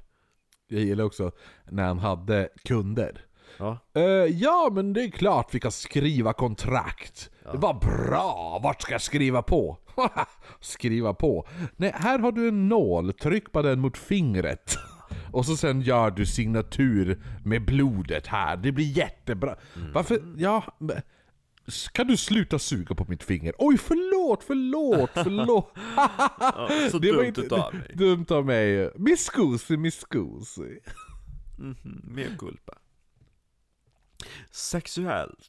Jag gillar också när han hade kunder. Ja, Eh, ja, men det är klart vi kan skriva kontrakt. Det var bra, vart ska jag skriva på? skriva på? Nej, här har du en nål, tryck på den mot fingret. Och så sen gör du signatur med blodet här, det blir jättebra. Varför, ja... men- Kan du sluta suga på mitt finger? Oj, förlåt, förlåt, förlåt. ja så Det var dumt inte- utav mig. Dumt av mig. Miscusi, miscusi. Mhm, Mer culpa. Sexuellt.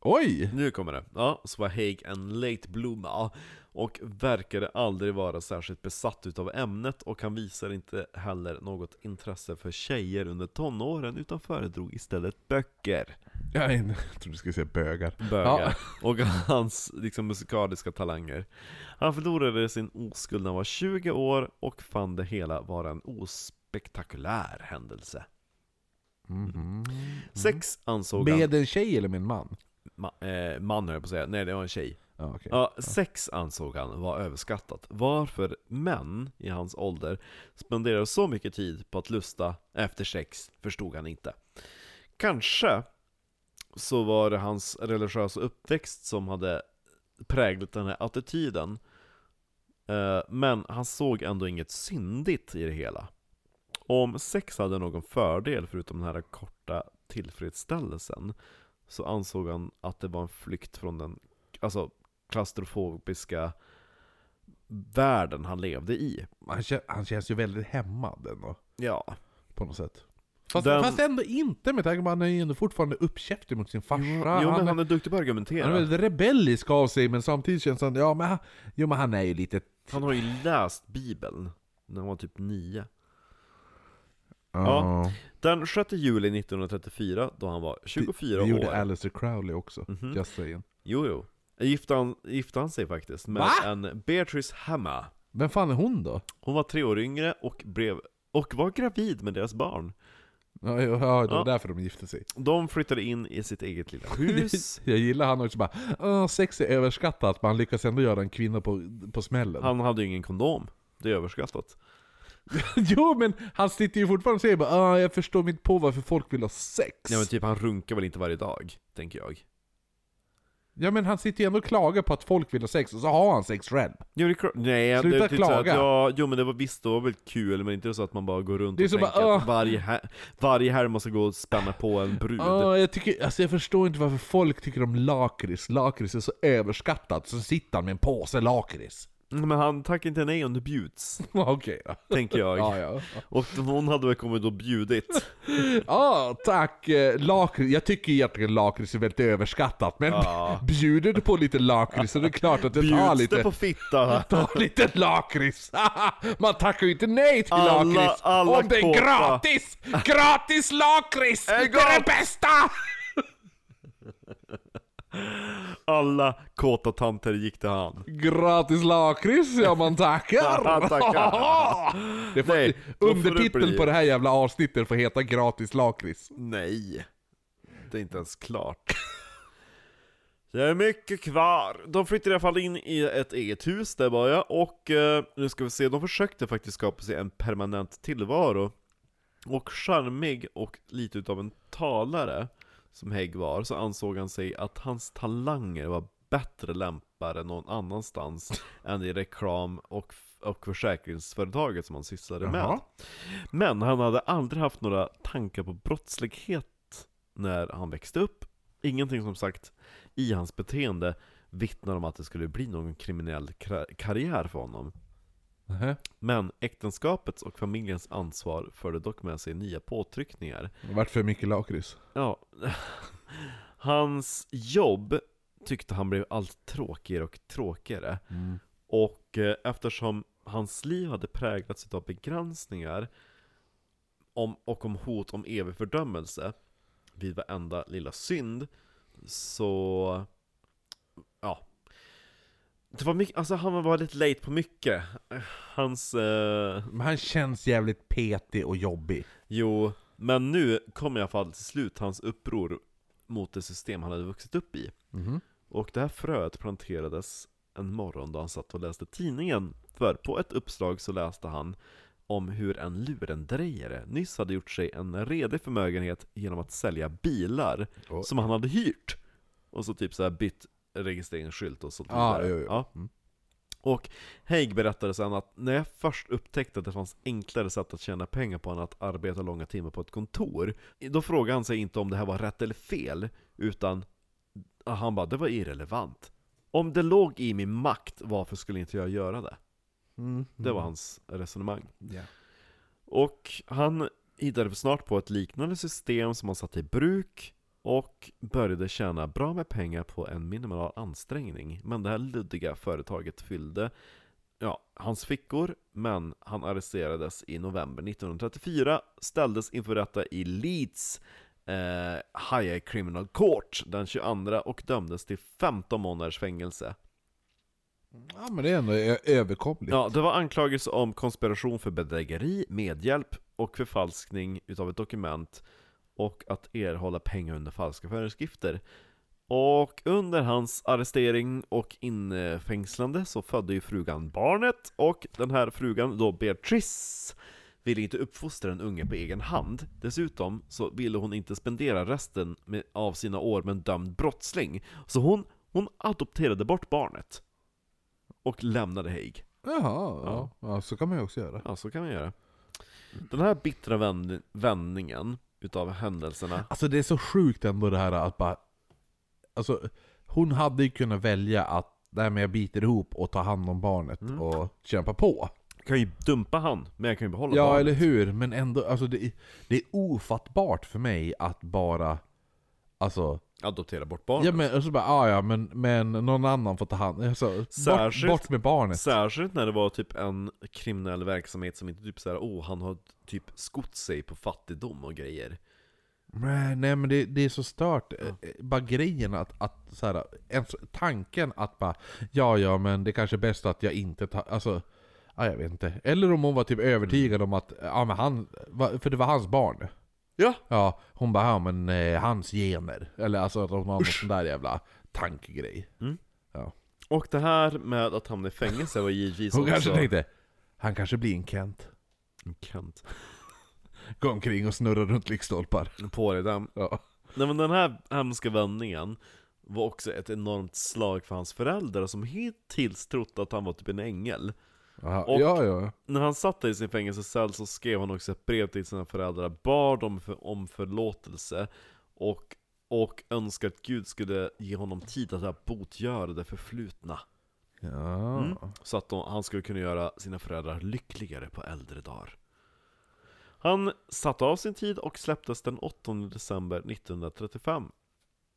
Oj! Nu kommer det. Ja, så var Haig en late bloomer och verkade aldrig vara särskilt besatt utav ämnet och han visar inte heller något intresse för tjejer under tonåren utan föredrog istället böcker. Jag, jag trodde du skulle säga bögar. bögar och hans liksom, musikaliska talanger. Han förlorade sin oskuld när han var 20 år och fann det hela vara en ospektakulär händelse. Mhm. Sex ansåg han... Med en tjej eller med en man? Ma, eh, man höll jag på att säga, nej det var en tjej. Ja, okej. Ja, sex ansåg han var överskattat. Varför män i hans ålder spenderar så mycket tid på att lusta efter sex förstod han inte. Kanske så var det hans religiösa uppväxt som hade präglat den här attityden. Eh, Men han såg ändå inget syndigt i det hela. Om sex hade någon fördel förutom den här korta tillfredsställelsen så ansåg han att det var en flykt från den alltså, klaustrofobiska världen han levde i. Han, han känns ju väldigt hämmad ändå, Ja, på något sätt. Fast, Den- fast ändå inte med tanke på att han är ju ändå fortfarande uppkäftig mot sin farsa. Jo, han, men han är duktig på att argumentera. han är väldigt rebellisk av sig, men samtidigt känns han, ja men, han- jo, men han är ju lite... Han har ju läst Bibeln när han var typ nio. Ja. Den 6 juli 1934, då han var 24 det gjorde år. Alistair Crowley också, Mhm. just saying. Jo, jo. Gifte han, gifte han sig faktiskt med Va? en Beatrice Hammer. Vem fan är hon då? Hon var tre år yngre och, blev, och var gravid med deras barn. Ja, ja, det var Ja. därför de gifte sig. De flyttade in i sitt eget lilla hus. Jag gillar han också bara, "Åh, sex är överskattat, men han lyckas ändå göra en kvinna på, på smällen. Han hade ju ingen kondom. Det är överskattat. jo men han sitter ju fortfarande och säger bara ah, jag förstår inte på varför folk vill ha sex. Ja men typ han runkar väl inte varje dag, tänker jag. Ja men han sitter ju ändå och klagar på att folk vill ha sex, och så har han sex själv. Jo, det är nej, Sluta det så att, klaga. ja, Jo men det var visst, det var väl kul, men inte så att man bara går runt Det är och så tänker bara, att "Åh." varje, här, varje måste gå och spänna på en brud. Ah, jag, tycker, alltså jag förstår inte varför folk tycker om lakrits. Lakrits är så överskattat, så sitter han med en påse lakrits. Men han tackar inte nej om det bjuds, Okej då. tänker jag. Ja, ja. Och hon hade väl kommit och bjudit. Ja, tack. Eh, Lakrits. Jag tycker egentligen lakrits är väldigt överskattat, men Ja. bjuder du på lite lakrits så är det klart att det tar Bjuds lite... det på fitta? Ta lite lakrits! Man tackar ju inte nej till Alla- lakrits alla om det är kåta. gratis! Gratis lakrits! Det är det bästa! Alla kåta tanter gick till han. Gratis lakrits, ja man tackar! Tackar. det får, Nej, då får det undertiteln på det här jävla avsnittet får heta gratis lakrits. Nej. Det är inte ens klart. Det är mycket kvar. De flyttade i alla fall in i ett eget hus där var jag, och eh, nu ska vi se, de försökte faktiskt skapa sig en permanent tillvaro. Och charmig och lite utav en talare, som Hägg var, så ansåg han sig att hans talanger var bättre lämpade någon annanstans än i reklam och, och försäkringsföretaget som han sysslade med. Jaha. Men han hade aldrig haft några tankar på brottslighet när han växte upp. Ingenting som sagt i hans beteende vittnar om att det skulle bli någon kriminell karriär för honom. Nähä. Men äktenskapets och familjens ansvar förde dock med sig nya påtryckningar. Vart för mycket lakrits? Ja, hans jobb tyckte han blev allt tråkigare och tråkigare. Och eh, eftersom hans liv hade präglats av begränsningar om, och om hot om evig fördömelse vid varenda lilla synd, så... Det var mycket, alltså han var lite late på mycket. Hans... Eh, Men han känns jävligt petig och jobbig. jo, men nu kom i alla fall till slut hans uppror mot det system han hade vuxit upp i. Mhm. Och det här fröet planterades en morgon då han satt och läste tidningen. För på ett uppslag så läste han om hur en lurendrejare nyss hade gjort sig en redig förmögenhet genom att sälja bilar Oj. som han hade hyrt. Och så typ så här bytt registreringsskylt och sånt Ja, vidare. jo, jo. Ja. Mm. Och Haig berättade sen att när jag först upptäckte att det fanns enklare sätt att tjäna pengar på än att arbeta långa timmar på ett kontor, då frågade han sig inte om det här var rätt eller fel, utan han bara, det var irrelevant. Om det låg i min makt, varför skulle inte jag göra det? Mm. Det var hans resonemang. Ja. Och han hittade snart på ett liknande system som han satte i bruk och började tjäna bra med pengar på en minimal ansträngning. Men det här luddiga företaget fyllde ja, hans fickor, men han arresterades i november 1934, ställdes inför rätta i Leeds eh, Higher Criminal Court den 22 och dömdes till 15 månaders fängelse. ja men det är ändå överkomligt. Ja, det var anklagelse om konspiration för bedrägeri, medhjälp och förfalskning utav ett dokument och att erhålla pengar under falska föreskrifter. Och under hans arrestering och infängslande så födde ju frugan barnet och den här frugan då Beatrice ville inte uppfostra den unge på egen hand. Dessutom så ville hon inte spendera resten av sina år med en dömd brottsling. Så hon, hon adopterade bort barnet. Och lämnade Haig. Jaha, ja. ja. så kan man ju också göra. Ja, så kan man göra. Den här bittra vänd- vändningen utav händelserna Alltså det är så sjukt ändå det här att bara... Alltså, hon hade ju kunnat välja att nej men jag biter ihop och tar hand om barnet Mm. och kämpa på. kan ju dumpa han, men jag kan ju behålla Ja, barnet. eller hur? Men ändå, alltså det, det är ofattbart för mig att bara... Alltså... Adoptera bort barnet. Ja men, och så bara, ah, ja men, men någon annan får ta hand alltså, bort, Särskilt- bort med barnet. Särskilt när det var typ en kriminell verksamhet som inte typ såhär, oh han har typ skott sig på fattigdom och grejer. Nej, nej men det, det är så stört. Eh, Bara grejen att, att så här, ens, tanken att bara Ja ja men det kanske är bäst att jag inte tar, alltså ja, jag vet inte. Eller om hon var typ övertygad om att, ja men han, för det var hans barn. Ja! Ja, hon bara ja men eh, hans gener. Eller alltså att hon har någon sån där jävla tankegrej. Och det här med att hamna i fängelse var givetvis Hon också... kanske tänkte, han kanske blir en Kent. Kent. Gå omkring och snurra runt lyktstolpar. På dig den. Ja. Nej men den här hemska vändningen var också ett enormt slag för hans föräldrar som hittills trott att han var typ en ängel. Aha, Och- ja ja. När han satt där i sin fängelsecell så skrev han också ett brev till sina föräldrar, bad dem för, om förlåtelse och, och önskade att Gud skulle ge honom tid att botgöra det förflutna. Ja. Mm. Så att de, han skulle kunna göra sina föräldrar lyckligare på äldre dagar. Han satte av sin tid och släpptes den 8 december 1935.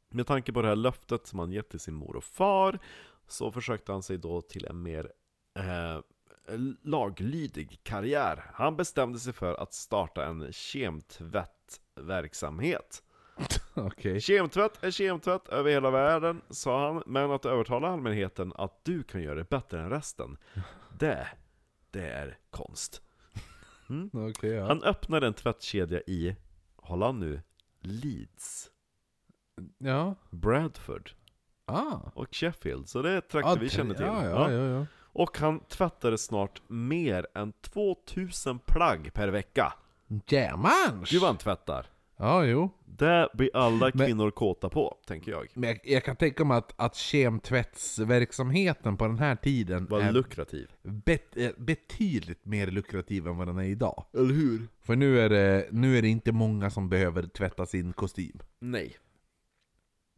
Med tanke på det här löftet som han gett till sin mor och far så försökte han sig då till en mer eh, laglydig karriär. Han bestämde sig för att starta en kemtvättverksamhet. Okej. Kemtvätt är kemtvätt över hela världen, sa han, men att övertala allmänheten att du kan göra det bättre än resten, det, det är konst. Okej, ja. Han öppnade en tvättkedja i, håll an nu, Leeds, Ja. Bradford Ah. och Sheffield, så det är trakter Ja, vi känner till. Ja, ja, ja. Och han tvättade snart mer än 2000 plagg per vecka. Jämans! Gud vad han tvättar! Ja, jo. Det blir alla Men- kvinnor kåta på, tänker jag. Men jag, jag kan tänka mig att, att kemtvättsverksamheten på den här tiden Var är lukrativ. bet, är betydligt mer lukrativ än vad den är idag. Eller hur? För nu är, det, nu är det inte många som behöver tvätta sin kostym. Nej.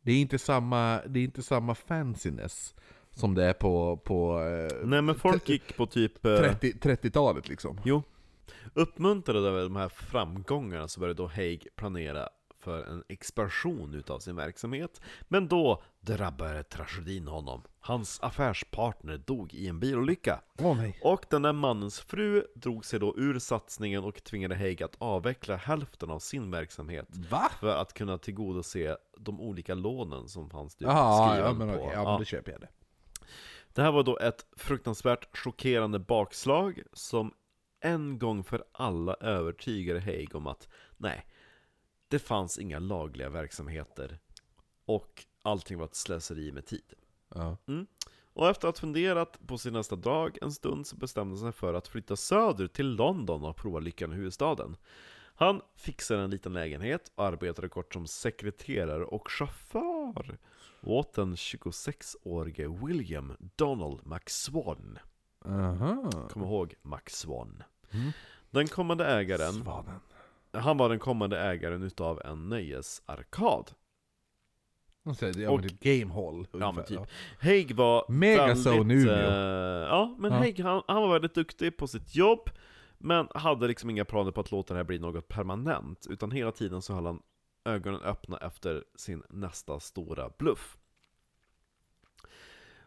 Det är inte samma, det är inte samma fanciness som det är på, på eh, Nej men folk gick på typ... eh, 30, 30-talet liksom. Jo. Uppmuntrade av de här framgångarna så började då Haig planera för en expansion utav sin verksamhet. Men då drabbade tragedin honom. Hans affärspartner dog i en bilolycka. Nej. Och den där mannens fru drog sig då ur satsningen och tvingade Haig att avveckla hälften av sin verksamhet. Va? För att kunna tillgodose de olika lånen som fanns typ skriven ja men på. okej, Ja. men då köper jag det. Det här var då ett fruktansvärt chockerande bakslag som en gång för alla övertygade Haig om att nej, det fanns inga lagliga verksamheter och allting var ett slöseri med tid. Ja. Och efter att ha funderat på sin nästa dag en stund så bestämde han sig för att flytta söder till London och prova lyckan i huvudstaden. Han fixade en liten lägenhet och arbetade kort som sekreterare och chaufför åt den 26-årige William Donald McSwan. Aha. Kom ihåg McSwan. Mm. Den kommande ägaren, Svanen. han var den kommande ägaren utav en nöjesarkad. Ja, Och- men det är game hall. Ja men ungefär, typ. Haig var Megazone väldigt... Umeå. eh, ja, men Ja. Haig han, han var väldigt duktig på sitt jobb, men hade liksom inga planer på att låta det här bli något permanent, utan hela tiden så höll han ögonen öppna efter sin nästa stora bluff.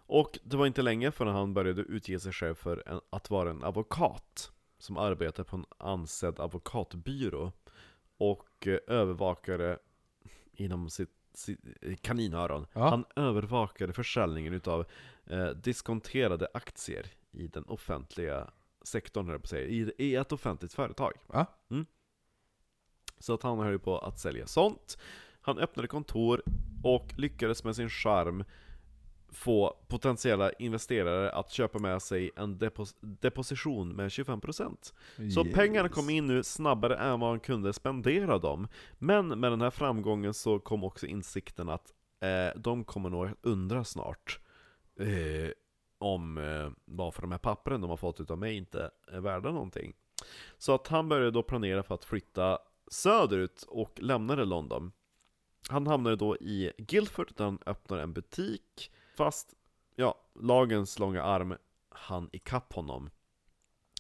Och det var inte länge förrän han började utge sig själv för en, att vara en advokat, som arbetade på en ansedd advokatbyrå, och eh, övervakare inom sitt, sitt kaninöron. Ja. Han övervakade försäljningen utav eh, diskonterade aktier i den offentliga sektorn, på säga, i, i ett offentligt företag. Ja. Så att han höll på att sälja sånt. Han öppnade kontor och lyckades med sin charm få potentiella investerare att köpa med sig en depos deposition med 25%. Så Yes. pengarna kom in nu snabbare än vad han kunde spendera dem. Men med den här framgången så kom också insikten att eh, de kommer nog undra snart eh, om eh, varför de här pappren de har fått utav mig inte är värda någonting. Så att han började då planera för att flytta söderut och lämnade London. Han hamnade då i Guildford där han öppnade en butik, fast ja, lagens långa arm han ikapp honom.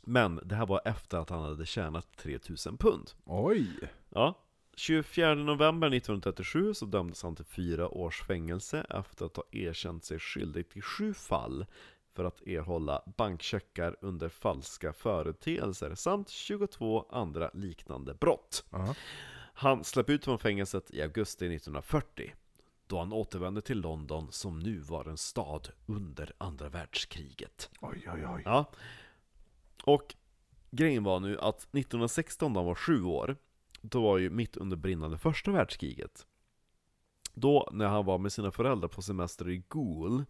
Men det här var efter att han hade tjänat 3000 pund. Oj! Ja. 24 november 1937 så dömdes han till fyra års fängelse efter att ha erkänt sig skyldig till sju fall för att erhålla bankcheckar under falska företeelser samt 22 andra liknande brott. Ja. Han släpp ut från fängelset i augusti 1940 då han återvände till London som nu var en stad under andra världskriget. Oj, oj, oj. Ja. Och grejen var nu att 1916 när han var sju år, då var ju mitt under brinnande första världskriget. Då, när han var med sina föräldrar på semester i Goul,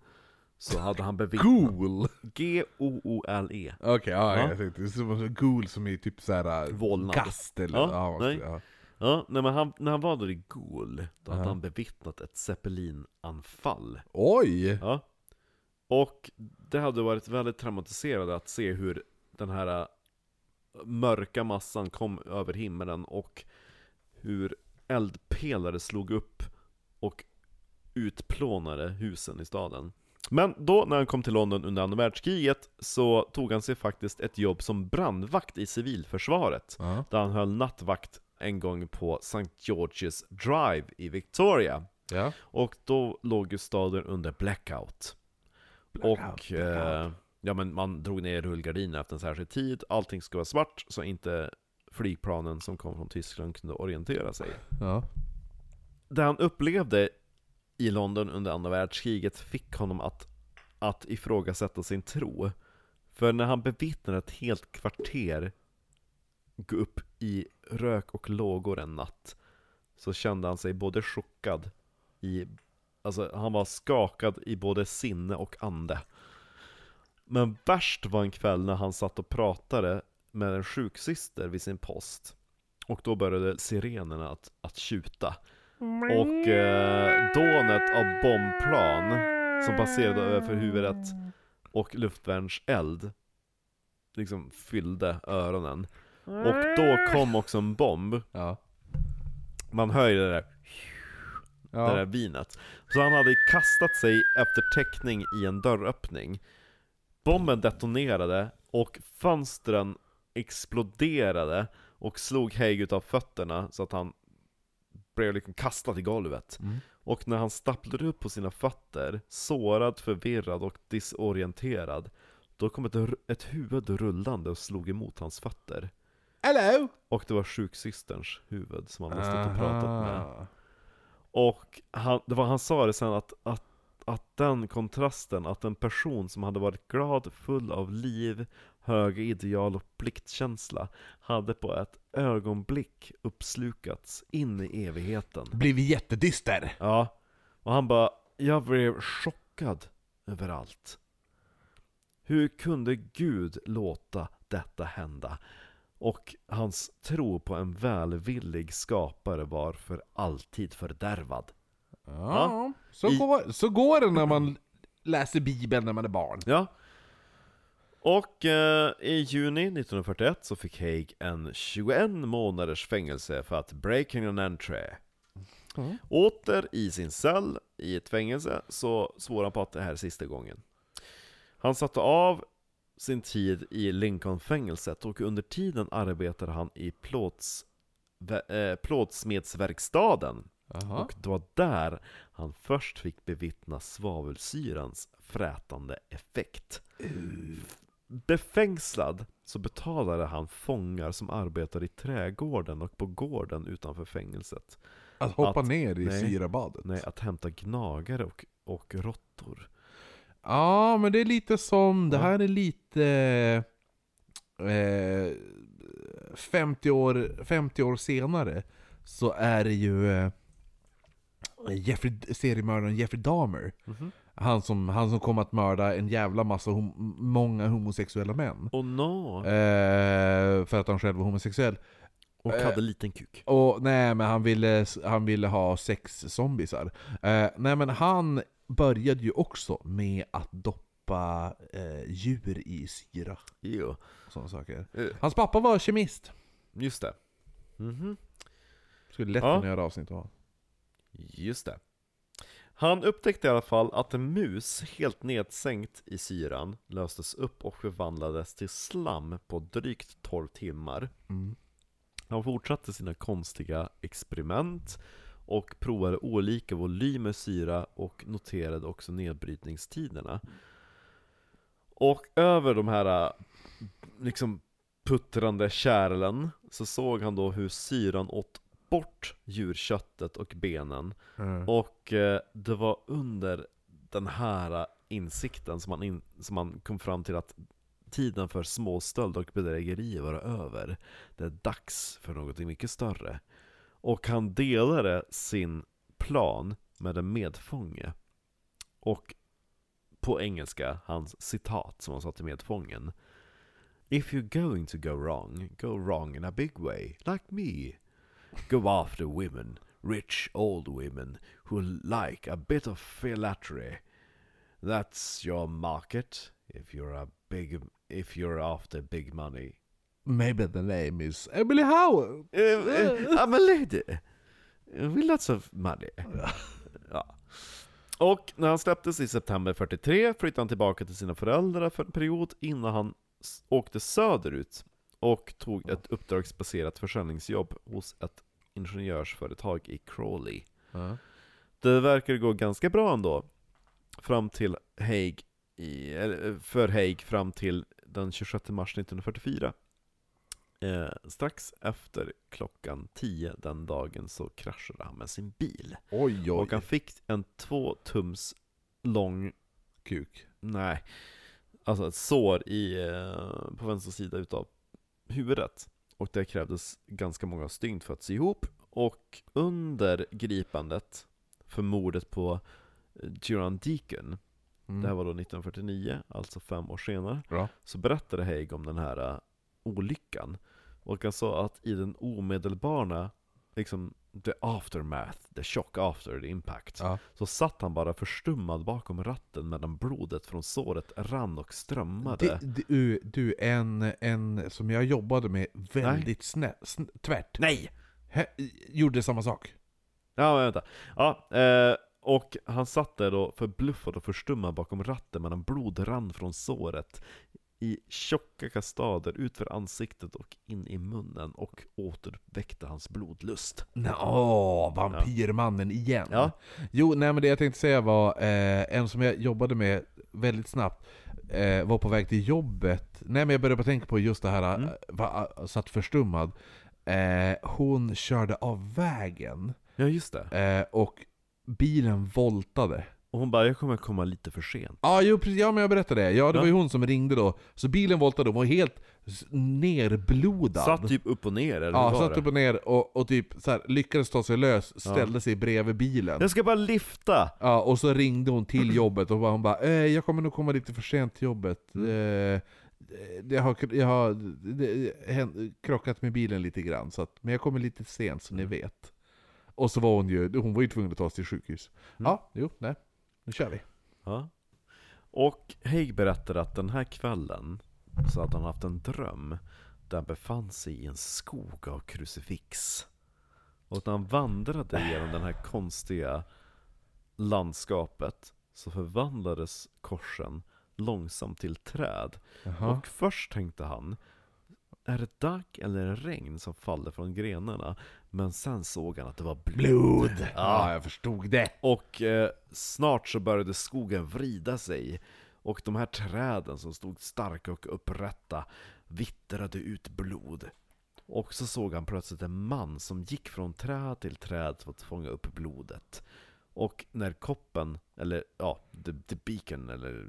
så hade han bevittnat... Ghoul! G-O-O-L-E. Okej, ja, Ja. jag tänkte, det är som är typ såhär Vålnad. gast eller... Ja, Ja, nej. ja. Ja, nej, men han, när han var där i Goul, då hade han bevittnat ett zeppelinanfall. Oj! Ja. Och det hade varit väldigt traumatiserande att se hur den här äh, mörka massan kom över himlen och hur eldpelare slog upp och utplånade husen i staden. Men då när han kom till London under andra världskriget så tog han sig faktiskt ett jobb som brandvakt i civilförsvaret. Ja. Där han höll nattvakt en gång på St. George's Drive i Victoria. Ja. Och då låg ju staden under blackout. Blackout, och eh, ja, men man drog ner rullgardiner efter en särskild tid. Allting ska vara svart så inte flygplanen som kom från Tyskland kunde orientera sig. Ja. Det han upplevde i London under andra världskriget fick honom att, att ifrågasätta sin tro. För när han bevittnade ett helt kvarter gå upp i rök och lågor en natt så kände han sig både chockad i, alltså han var skakad i både sinne och ande. Men värst var en kväll när han satt och pratade med en sjuksyster vid sin post. Och då började sirenerna att, att tjuta. Och eh, dånet av bombplan som passerade över huvudet och luftvärnseld liksom fyllde öronen. Och då kom också en bomb. Ja. Man hör ju det där, det där Ja. vinet. Så han hade kastat sig efter täckning i en dörröppning. Bomben detonerade och fönstren exploderade och slog Haig utav fötterna så att han blev liksom kastad i golvet. Mm. Och när han stapplade upp på sina fötter, sårad, förvirrad och disorienterad, då kom ett, ett huvud rullande och slog emot hans fötter. Hello! Och det var sjuksysterns huvud som han stått och pratat med. Och han, det var, han sa det sen att, att, att den kontrasten, att en person som hade varit glad, full av liv, höga ideal och pliktkänsla, hade på ett ögonblick uppslukats in i evigheten. Blivit jättedyster. Ja, och han bara, jag blev chockad över allt. Hur kunde Gud låta detta hända? Och hans tro på en välvillig skapare var för alltid fördärvad. Ja. Så, I- går, så går det när man läser Bibeln när man är barn. Ja. Och eh, i juni 1941 så fick Haig en 21 månaders fängelse för att breaking an entry. Mm. Åter i sin cell i ett fängelse så svor han på att det här är sista gången. Han satte av sin tid i Lincolnfängelset och under tiden arbetade han i plåts, eh, plåtsmedsverkstaden. Jaha. Och det var där han först fick bevittna svavelsyrans frätande effekt. Befängslad så betalade han fångar som arbetade i trädgården och på gården utanför fängelset. Att hoppa att- ner i nej. syrabadet. Nej, att hämta gnagare och, och råttor. Ja, men det är lite som, det här är lite... Eh, 50, år, 50 år senare så är det ju eh, Jeffrey, seriemördaren Jeffrey Dahmer. Han som, han som kom att mörda en jävla massa, hom, många homosexuella män. Och no! Eh, för att han själv var homosexuell. Och eh, hade liten kuk. Och nej men han ville, han ville ha sex zombisar. Eh, nej men han började ju också med att doppa eh, djur i syra. Jo. Sådana saker. Eh, Hans pappa var kemist. Just det. Mhm. Skulle lätt Ja. kunna göra avsnitt av. Just det. Han upptäckte i alla fall att en mus, helt nedsänkt i syran, löstes upp och förvandlades till slam på drygt 12 timmar. Mm. Han fortsatte sina konstiga experiment och provade olika volymer syra och noterade också nedbrytningstiderna. Och över de här liksom puttrande kärlen så såg han då hur syran åt bort djurköttet och benen. Mm. Och eh, det var under den här insikten som man, in, som man kom fram till att tiden för småstöld och bedrägeri var över. Det är dags för något mycket större. Och han delade sin plan med en medfånge. Och på engelska, hans citat som han sa till medfången. If you're going to go wrong, go wrong in a big way, like me. Go after women, rich old women, who like a bit of philatry. That's your market, if you're a big, if you're after big money. Maybe the name is Emily Howard. Uh, uh, I'm a lady. With lots of money. Ja. Och när han släpptes i september 43 flyttade han tillbaka till sina föräldrar för en period innan han åkte söderut och tog ett uppdragsbaserat försäljningsjobb hos ett ingenjörsföretag i Crawley. Ja. Det verkar gå ganska bra ändå. Fram till Haig, i, för Haig fram till den 26 mars 1944. Eh, strax efter klockan 10 den dagen så kraschade han med sin bil. Oj, Och oj. han fick en två tums lång, Kuk. nej, alltså ett sår i, eh, på vänster sida utav huvudet. Och det krävdes ganska många stygn för att sy ihop. Och under gripandet för mordet på eh, Giron Deacon, Mm. det här var då 1949, alltså fem år senare, Bra. så berättade Haig om den här uh, olyckan. Och han sa att i den omedelbara, liksom, the aftermath, the shock after the impact, Ja. så satt han bara förstummad bakom ratten medan blodet från såret rann och strömmade. Det, du, du, en, en som jag jobbade med väldigt snä, sn, tvärt, Nej! he, gjorde samma sak. Ja, vänta. Ja, eh, och han satt där då förbluffad och förstummad bakom ratten medan blod rann från såret i tjocka kastader utför ansiktet och in i munnen och återväckte hans blodlust. Nå, vampyrmannen igen. Ja. Jo, nej men det jag tänkte säga var, eh, en som jag jobbade med väldigt snabbt, eh, var på väg till jobbet. Nej men jag började tänka på just det här, Mm. mm. var, satt förstummad. Eh, hon körde av vägen, Ja, just det. eh, och bilen voltade. Och hon bara, jag kommer komma lite för sent. Ja, jo, precis, ja men jag berättade det. Ja, det var ju hon som ringde då. Så bilen voltade, hon var helt nerblodad. Satt typ upp och ner, eller Ja, hur var satt det? upp och ner och, och typ så här, lyckades ta sig lös, ställde sig bredvid bilen. Jag ska bara lyfta! Ja, och så ringde hon till jobbet och bara- hon bara eh, 'Jag kommer nog komma lite för sent till jobbet' Mm. eh, jag har, jag har det, hän- krockat med bilen lite grann, så att, men jag kommer lite sent så ni Mm. vet. Och så var hon ju, hon var ju tvungen att ta sig till sjukhus. Mm. Ja, jo, nej. Nu kör vi. Ja. Och Haig berättade att den här kvällen så hade han haft en dröm där han befann sig i en skog av krucifix. Och när han vandrade genom det här konstiga landskapet så förvandlades korsen långsamt till träd. Jaha. Och först tänkte han, är det dack eller regn som faller från grenarna? Men sen såg han att det var blod. Blod! Ja, Ja. jag förstod det. Och eh, snart så började skogen vrida sig Och de här träden som stod starka och upprätta vittrade ut blod Och så såg han plötsligt en man som gick från träd till träd för att fånga upp blodet Och när koppen, eller ja, the, the beacon, eller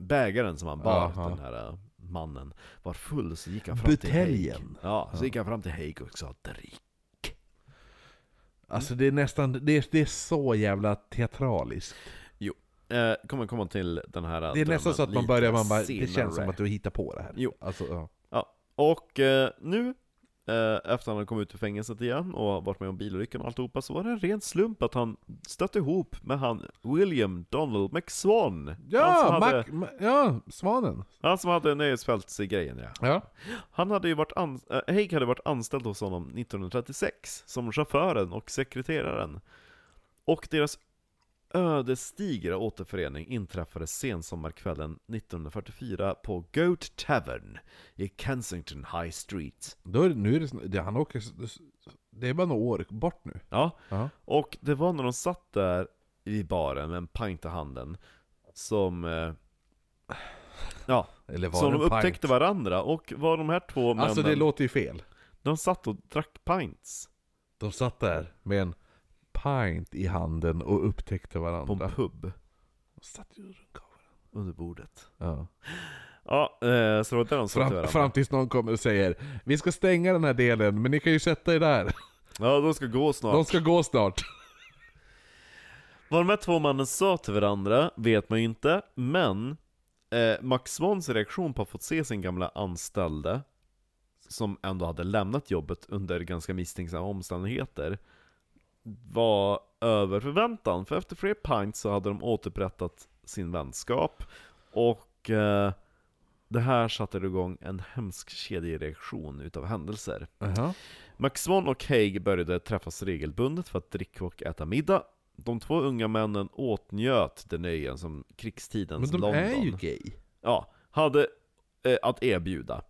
bägaren som han bar, Aha. den här eh, mannen Var full så gick han fram till Haig Buteljen. Ja, så gick han fram till Haig och sa 'Drick' Alltså det är nästan, det är, det är så jävla teatraliskt. Eh, kommer komma till den här Det är nästan så att man lite börjar, man bara, det känns som att du hittar på det här. Jo. Alltså, ja. Ja, och eh, nu efter att han kom ut ur fängelset igen och varit med om bilolyckan och alltihopa så var det en ren slump att han stötte ihop med han William Donald McSwan Ja, hade, Mac, Ma- ja, Svanen. han som hade nöjesfältsgrejen ja Ja. Han hade ju varit an, äh, Haig hade varit anställd hos honom 1936 som chauffören och sekreteraren Och deras ödesdigra återförening inträffade sensommarkvällen 1944 på Goat Tavern i Kensington High Street. Då är, det- nu är det, han åker, det är bara några år bort nu. Ja, Ja. och det var när de satt där i baren med en pint i handen som... Eh, ja, Eller var som de en pint? upptäckte varandra, och var de här två männen... Alltså det låter ju fel. De satt och drack pints De satt där med en pint i handen och upptäckte på varandra. en pub De satt ju runt under bordet. Ja. Ja, eh, så där de Fram, varandra. fram tills någon kommer och säger Vi ska stänga den här delen, men ni kan ju sätta er där. Ja, de ska gå snart. De ska gå snart. Vad de här två männen sa till varandra vet man ju inte, men eh, Max Swans reaktion på att få se sin gamla anställde, som ändå hade lämnat jobbet under ganska misstänksamma omständigheter, var över förväntan. För efter fler pints så hade de återupprättat sin vänskap, och eh, det här satte igång en hemsk kedjereaktion utav händelser. Jaha. Max Swan och Haig började träffas regelbundet för att dricka och äta middag. De två unga männen åtnjöt de nöjen som Men krigstidens de London är ju gay. ja, hade eh, att erbjuda.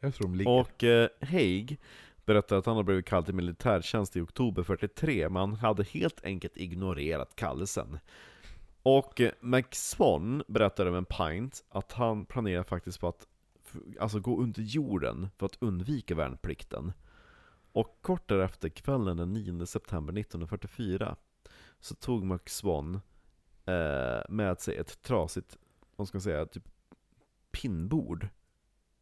Jag tror de ligger. Och eh, Haig berättade att han hade blivit kallad till militärtjänst i oktober 43, men han hade helt enkelt ignorerat kallelsen. Och eh, McSwan berättade med en pint att han planerar faktiskt på att alltså, gå under jorden för att undvika värnplikten. Och kort därefter, kvällen den 9 september 1944, så tog McSwan eh, med sig ett trasigt, vad ska man säga, typ pinnbord.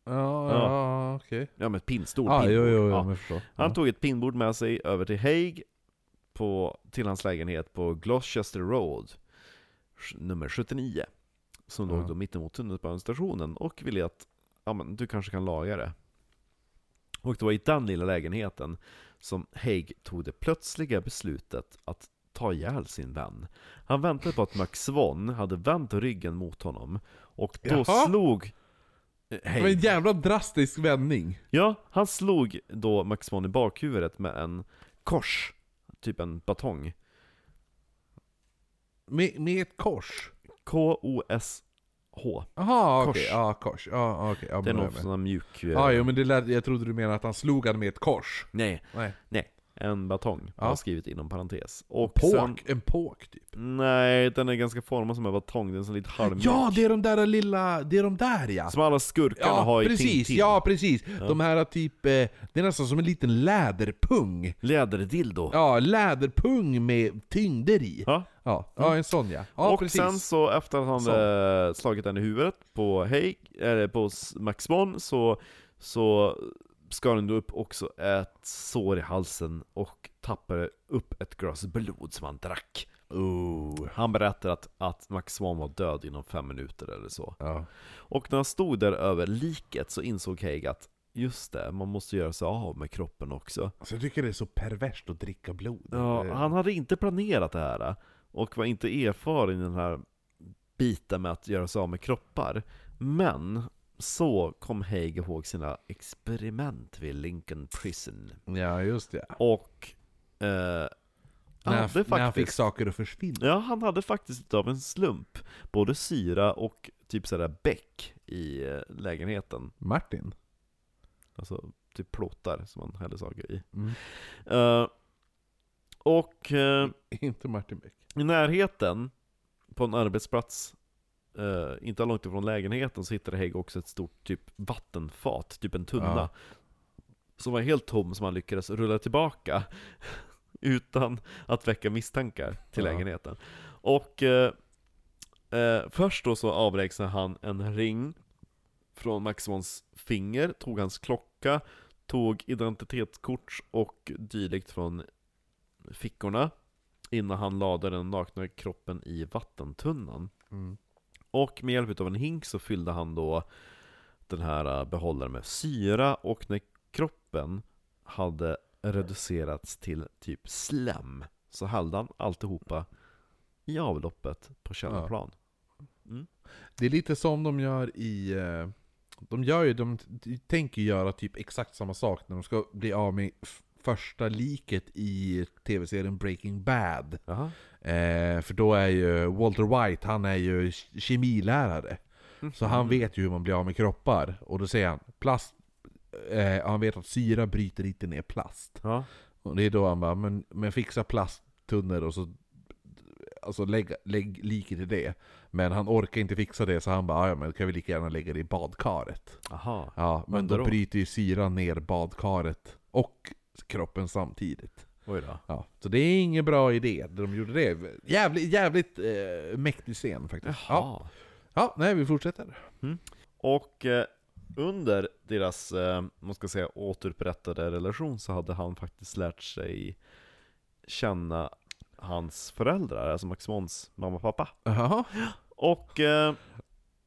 Ja, Ja. ja okej. Ja men ett pinnstort Ah, jo, pinnbord. jo, jo, Ja. jag förstår. Han Ja. tog ett pinnbord med sig över till Haig på, till hans lägenhet på Gloucester Road, nummer 79. Som Ja. låg då mittemot tunnelbanestationen och ville att, ja men du kanske kan laga det. Och det var i den lilla lägenheten som Haig tog det plötsliga beslutet att ta ihjäl sin vän. Han väntade på att Max Swan hade vänt ryggen mot honom, och då Jaha. slog eh, Det var en jävla drastisk vändning. Ja, han slog då Max Swan i bakhuvudet med en kors, typ en batong. Med, med ett kors. K-O-S-H. Jaha, okej. Ja, kors. Ja, okej. Ja, Det är någon sån mjuk... eh, Ja, jo, men det lät, jag trodde du menade att han slog han med ett kors. Nej, Nej. En batong. Ja. Har jag skrivit inom parentes. Och Påk, sen... en påk typ. Nej, den är ganska formad som en batong, den är så lite halvmjuk. Ja, det är de där lilla, det är de där ja! Som alla skurkarna Ja, har i precis, Tintin. ja precis! De här typ, eh, det är nästan som en liten läderpung. Läderdildo. Ja, läderpung med tyngder i. Ja. Ja, ja en sån ja. Ja, och precis. sen så efter att han Så. hade slagit den i huvudet på Haig, eller på Max Swan, så, så skar han upp också ett sår i halsen och tappade upp ett glas blod som han drack. Oh. Han berättade att, att Max Swan var död inom fem minuter eller så. Ja. Och när han stod där över liket så insåg Haig att just det, man måste göra sig av med kroppen också. Alltså, jag tycker det är så perverst att dricka blod. Ja, Eh, han hade inte planerat det här och var inte erfaren i den här biten med att göra sig av med kroppar. Men så kom Haig ihåg sina experiment vid Lincoln Prison. Ja, just det. Och eh, När, han han, hade när han fick faktiskt, saker att försvinna. ja, han hade faktiskt utav en slump både syra och typ sådär bäck i eh, lägenheten. Martin? Alltså typ plåtar som man häller saker i. Mm. Eh, och eh, Inte Martin Beck. I närheten, på en arbetsplats, eh, inte långt ifrån lägenheten, så hittade Hägg också ett stort typ vattenfat, typ en tunna. Ja. Som var helt tom, som han lyckades rulla tillbaka utan att väcka misstankar till Ja. lägenheten. Och eh, eh, först då så avlägsnade han en ring från Maximons finger, tog hans klocka, tog identitetskort och dylikt från fickorna innan han lade den nakna kroppen i vattentunnan. Mm. Och med hjälp av en hink så fyllde han då den här äh, behållaren med syra. Och när kroppen hade reducerats till typ slem så hällde han alltihopa i avloppet på källarplan. Det är lite som de gör i... eh, De gör ju, de, tänker göra typ exakt samma sak när de ska bli av med första liket i tv-serien Breaking Bad. Eh, för då är ju Walter White, han är ju kemilärare. Så han vet ju hur man blir av med kroppar. Och då säger han, plast, eh, han vet att syra bryter inte ner plast. Ja. Och det är då han bara, men, men fixa plasttunnor och så Alltså lägg, lägg liket i det. Men han orkar inte fixa det så han bara, "Ah, ja men då kan vi lika gärna lägga det i badkaret. Aha. Ja, men då då? bryter ju syran ner badkaret och kroppen samtidigt. Oj då. Ja, så det är ingen bra idé, de gjorde det. Jävligt, jävligt eh, mäktig scen faktiskt. Ja. Ja, nej vi fortsätter. Och eh, under deras, eh, man ska säga, återupprättade relation så hade han faktiskt lärt sig känna hans föräldrar, alltså Max Mons mamma och pappa. Jaha. Och eh,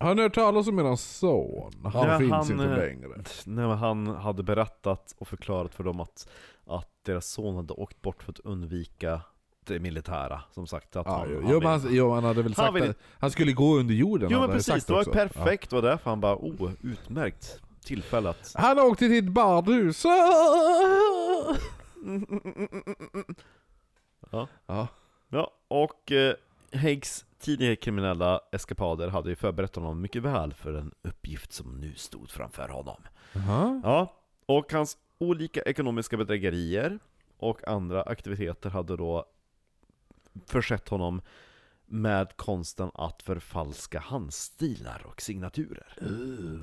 Har ni hört talas om eran son? Han Ja, finns han, inte eh, längre. när han hade berättat och förklarat för dem att, att deras son hade åkt bort för att undvika det militära, som sagt. Att Ja, han, jo, han jo, vill- men han, jo, han hade väl sagt vill- att han skulle gå under jorden. Jo men precis, det var perfekt, det var därför han bara oh, utmärkt tillfälle att... Ja. Han åkte till ett badhus. Ja. Ja. Ja, och eh, Haigs tidigare kriminella eskapader hade ju förberett honom mycket väl för den uppgift som nu stod framför honom. Jaha. Ja, och hans olika ekonomiska bedrägerier och andra aktiviteter hade då försett honom med konsten att förfalska handstilar och signaturer.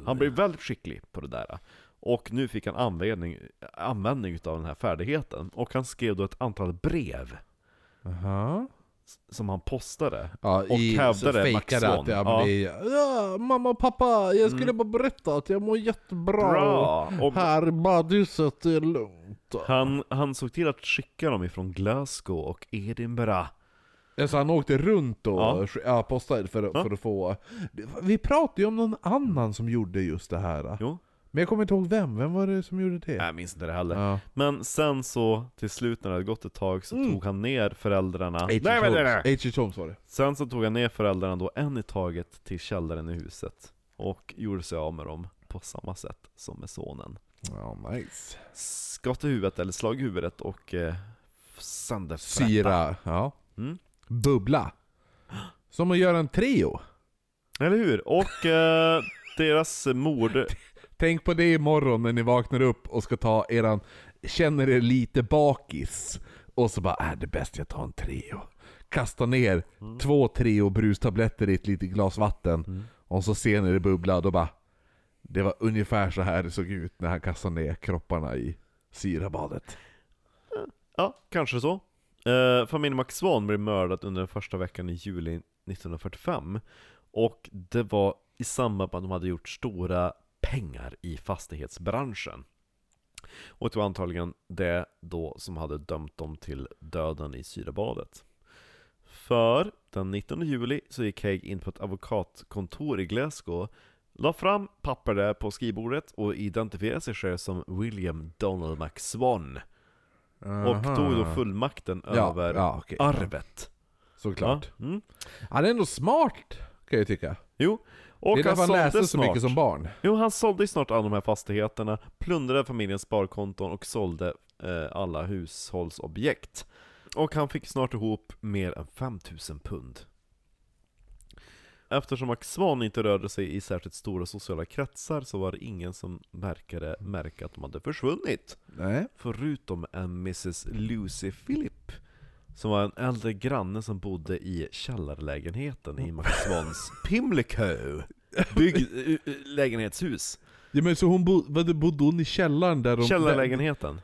Han blev väldigt skicklig på det där. Och nu fick han användning, användning utav den här färdigheten. Och han skrev då ett antal brev Jaha. Som han postade. Ja, Och i, hävdade Max att ja, Ja. det ja, mamma och pappa, jag skulle bara berätta att jag mår jättebra. Bra! Och Här i badhuset är lugnt. han, han såg till att skicka dem ifrån Glasgow och Edinburgh. Alltså han åkte runt och Ja. ja. postade för, för att få... Vi pratade ju om någon annan som gjorde just det här. Jo, Men jag kommer inte ihåg vem, vem var det som gjorde det? jag minns inte det heller. Ja. Men sen så, till slut när det hade gått ett tag, så Mm. tog han ner föräldrarna där. Holmes. Var det. Sen så tog han ner föräldrarna då en i taget till källaren i huset Och gjorde sig av med dem på samma sätt som med sonen Ja, nice. Skott i huvudet, eller slag i huvudet och eh, sände frätta. Syra, ja. Mm. Bubbla. Som att göra en trio. Eller hur? Och eh, deras mord Tänk på det imorgon när ni vaknar upp och ska ta eran, känner er lite bakis. Och så bara, är det bäst jag tar en Treo. Kasta ner två Treo brustabletter i ett litet glas vatten. Och så ser ni det bubbla, och då bara, det var ungefär så här det såg ut när han kastade ner kropparna i syrabadet. Ja, kanske så. Eh, familjen McSwan blev mördad under den första veckan i juli 1945 Och det var i samband med att de hade gjort stora pengar i fastighetsbranschen Och det var antagligen det då som hade dömt dem till döden i syrabadet För den 19 juli så gick Haig in på ett advokatkontor i Glasgow La fram papper där på skrivbordet och identifierade sig själv som William Donald McSwan och tog då fullmakten Ja, över ja, okej. arvet. Såklart. Ja. Mm. Han är ändå smart, kan jag tycka. Jo, och det är han därför han sålde läste så snart. mycket som barn. Jo, han sålde ju snart alla de här fastigheterna, plundrade familjens sparkonton och sålde eh, alla hushållsobjekt. Och han fick snart ihop mer än 5000 pund. Eftersom Max Swan inte rörde sig i särskilt stora sociala kretsar så var det ingen som verkade märka att de hade försvunnit. Nej. Förutom en Mrs Lucy Philip Som var en äldre granne som bodde i källarlägenheten i Max Swans Pimlico Bygg, lägenhetshus Ja men så hon bo, vad, bodde hon i källaren där de... Källarlägenheten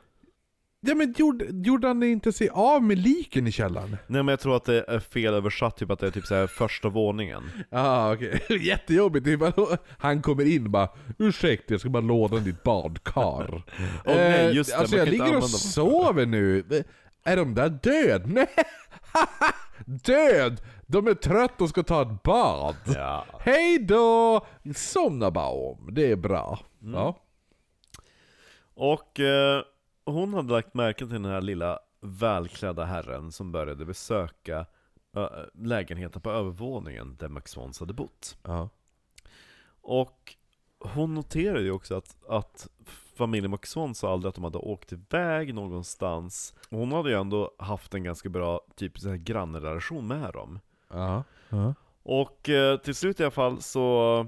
Ja men gjorde, gjorde han inte sig av med liken i källaren? Nej men jag tror att det är fel översatt, typ att det är typ så här första våningen Ja ah, okej, jättejobbigt. Det är bara, han kommer in och bara Ursäkta jag ska bara låna ditt badkar. Åh, nej, just det, alltså jag ligger och sover nu. Är de där död? Nej! död! De är trötta och ska ta ett bad. Ja Hej då! Somna bara om, det är bra. Mm. Ja. Och eh, hon hade lagt märke till den här lilla välklädda herren som började besöka ö, lägenheten på övervåningen där Max Swans hade bott ja. Och hon noterade ju också att, att familjen McSwan sa aldrig att de hade åkt iväg någonstans. Hon hade ju ändå haft en ganska bra typ så här grannrelation med dem. Ja. ja. Och eh, till slut i alla fall så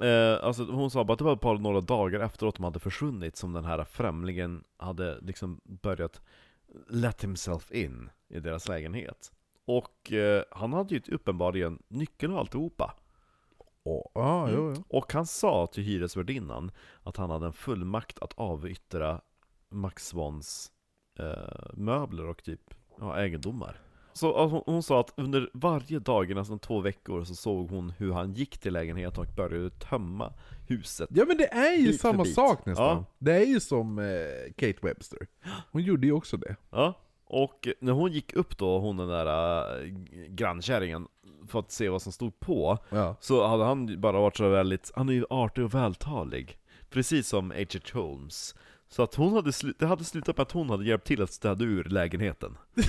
eh, Alltså hon sa bara att det var bara några dagar efteråt de hade försvunnit som den här främlingen hade liksom börjat let himself in i deras lägenhet. Och eh, han hade ju uppenbarligen nyckeln och alltihopa. Ja, jo, jo. Och han sa till hyresvärdinnan att han hade en fullmakt att avyttra Max Swans eh, möbler och typ ja, egendomar. Så alltså, hon, hon sa att under varje dag i nästan två veckor så såg hon hur han gick till lägenheten och började tömma huset. Ja men det är ju samma bit. sak nästan. Ja. Det är ju som eh, Kate Webster. Hon gjorde ju också det. Ja, och när hon gick upp då, hon den där äh, grannkärringen, för att se vad som stod på, Ja. så hade han bara varit så väldigt, han är ju artig och vältalig. Precis som H.H. Holmes. Så att hon hade slu- det hade slutat med att hon hade hjälpt till att städa ur lägenheten.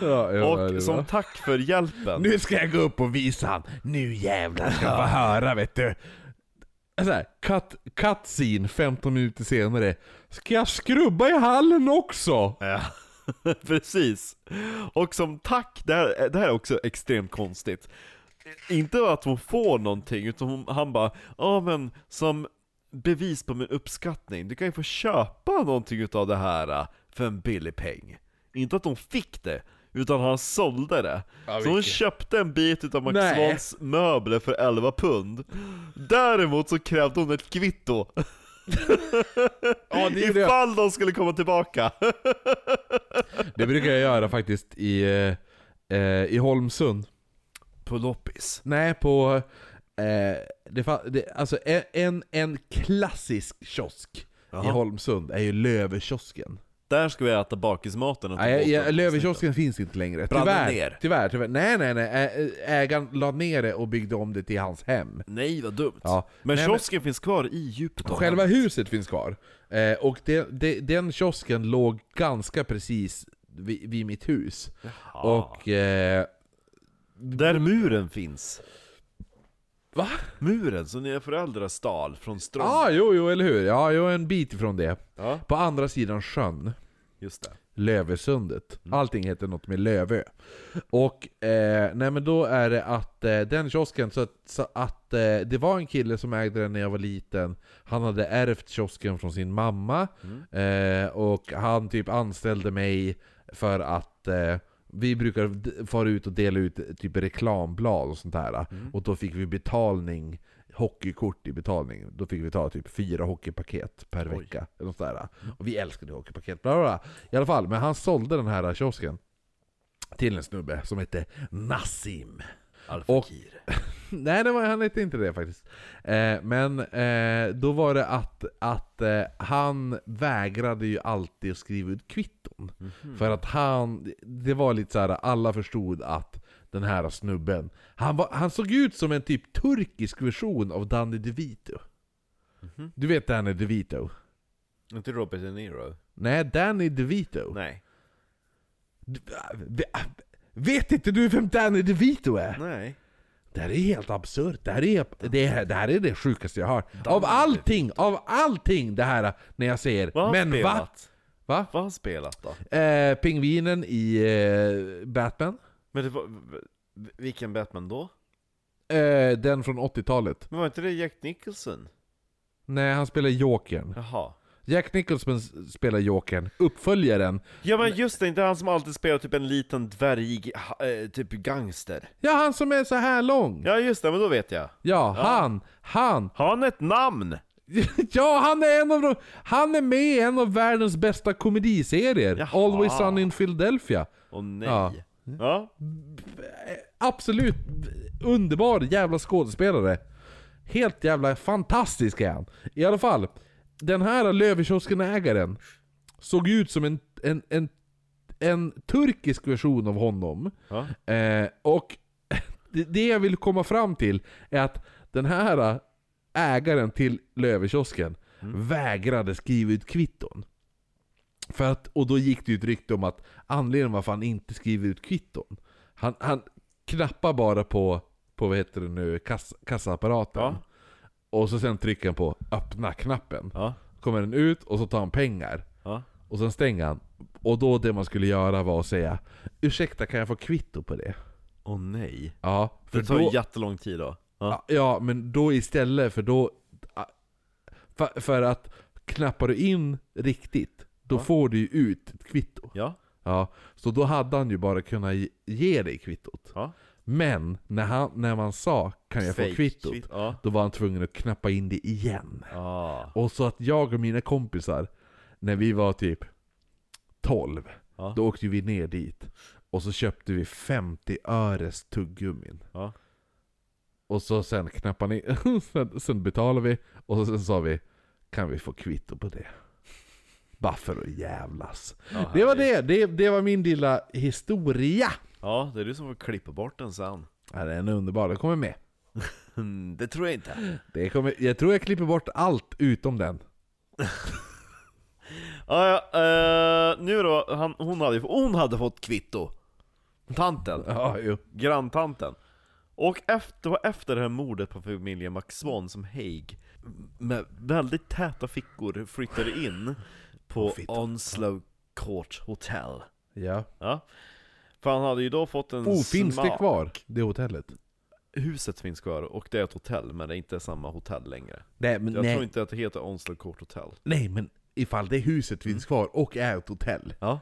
Ja, ja, och som tack för hjälpen, Nu ska jag gå upp och visa han. Nu jävlar ska jag få höra vet du. Så här, cut, cut scene 15 minuter senare. Ska jag skrubba i hallen också? Ja, precis. Och som tack, det här, det här är också extremt konstigt. Inte att hon får någonting, utan hon, han bara Ja men som bevis på min uppskattning, du kan ju få köpa någonting utav det här äh, för en billig peng. Inte att hon fick det, utan han sålde det. Ja, så hon köpte en bit utav Max Nej. Swans möbler för 11 pund. Däremot så krävde hon ett kvitto. Ja, det är det. Ifall de skulle komma tillbaka. Det brukar jag göra faktiskt i, eh, eh, i Holmsund. På loppis. Nej, på... Eh, det, det, alltså en- en, klassisk kiosk i Jaha. Holmsund är ju Lövekiosken. Där ska vi äta bakismaten Nej, ja, den. Lövekiosken finns inte längre. Brann Tyvärr, ner? tyvärr, tyvärr. Nej, nej, nej. Ägaren la ner det och byggde om det till hans hem. Nej vad dumt. Ja. Men Nej, men- kiosken finns kvar i djupet av Själva hemmet. huset finns kvar. Eh, och det, det, den kiosken låg ganska precis vid, vid mitt hus. Ja. Och... Eh, Där muren finns. va? Muren som era föräldrar stal från Ström. Ja, ah, jo, jo, eller hur? Ja, jo, en bit ifrån det. Ja, På andra sidan sjön. Just det. Lövesundet. Mm. Allting heter något med Lövö. Och, eh, nej men då är det att eh, den kiosken, så att, så att eh, det var en kille som ägde den när jag var liten. Han hade ärvt kiosken från sin mamma. Mm. Eh, och han typ anställde mig för att eh, vi brukar d- fara ut och dela ut eh, typ reklamblad och sånt där. Mm. Och då fick vi betalning, hockeykort i betalning. Då fick vi ta typ fyra hockeypaket per Oj. vecka. Eller något sådär. Och vi älskade hockeypaket. Bla bla bla. I alla fall, men han sålde den här kiosken till en snubbe som hette Nassim. Al-Fakir. Nej, det var, han hette inte det faktiskt. Eh, men eh, då var det att, att eh, han vägrade ju alltid att skriva ut kvitton. Mhm. För att han, det var lite så här, alla förstod att den här snubben, han, var, han såg ut som en typ turkisk version av Danny DeVito. Mhm. Du vet Danny DeVito? Inte Robert De Niro? Nej, Danny DeVito. Nej. Du- Vet inte du vem Danny DeVito är? Nej. Det här är helt absurt. Det här är det, här, det, här är det sjukaste jag har. Av allting, av allting det här när jag säger Vad Men va? Va? Vad har han spelat då? Eh, pingvinen i eh, Batman. Men det var, vilken Batman då? Eh, den från 80-talet. Men var inte det Jack Nicholson? Nej, han spelar Jokern. Jaha. Jack Nicholson spelar Jokern. Uppföljaren. Ja men just det, inte han som alltid spelar typ en liten dvärgig, ha- eh, typ gangster. Ja, han som är så här lång. Ja, Ja just det, men då vet jag. han, han. Har han ett namn? Ja, han är en av de, Han är med i en av världens bästa komediserier. Jaha. Always Sun in Philadelphia. Åh nej. Ja. Ja. Absolut underbar jävla skådespelare. Helt jävla fantastisk är han. I alla fall, den här Löwenkiosken-ägaren såg ut som en, en, en, en turkisk version av honom. Ja. Eh, och det, det jag vill komma fram till är att den här ägaren till Löwenkiosken vägrade skriva ut kvitton. För att, och då gick det ju ett rykte om att anledningen varför han inte skriver ut kvitton, han, han knappar bara på, på vad heter det nu, kass, kassaapparaten. Ja. Och så sen trycker han på öppna-knappen. Ja, Kommer den ut och så tar han pengar. ja. Och sen stänger han. Och då det man skulle göra var att säga Ursäkta, kan jag få kvitto på det? Åh nej. Ja, för Det tar då, jättelång tid då. Ja. Ja, ja, men då istället för då... För, för att knappar du in riktigt, då Ja. får du ju ut ett kvitto. Ja. Ja, så då hade han ju bara kunnat ge- dig kvittot. Ja. Men när, han, när man sa 'Kan jag Fake få kvittot?' kvitt- Ja. Då var han tvungen att knappa in det igen. Ah. Och så att jag och mina kompisar, när vi var typ 12, Ja. då åkte vi ner dit. Och så köpte vi 50 öres tuggummin. Ja. Och så sen knappade ni, sen, sen betalade vi, och sen sa vi Kan vi få kvitto på det? Bara för att jävlas. Ja, Det var det, det, det var min lilla historia. Ja, det är du som får klippa bort den sen. Ja, den är underbar, den kommer med. Det tror jag inte. Det kommer, jag tror jag klipper bort allt utom den. Ja, ja, eh, nu då, han, hon, hade, hon hade fått kvitto. Tanten, Ja, jo. granntanten. Och efter, det var efter det här mordet på familjen McSwan som Haig med väldigt täta fickor flyttade in på fitta. Onslow Court Hotel. Ja. Ja. För han hade ju då fått en Oh, finns det kvar? Det hotellet? Huset finns kvar, och det är ett hotell, men det är inte samma hotell längre. Nej men, Jag nej, tror inte att det heter Onslow Court Hotel. nej men ifall det huset finns kvar och är ett hotell. Ja.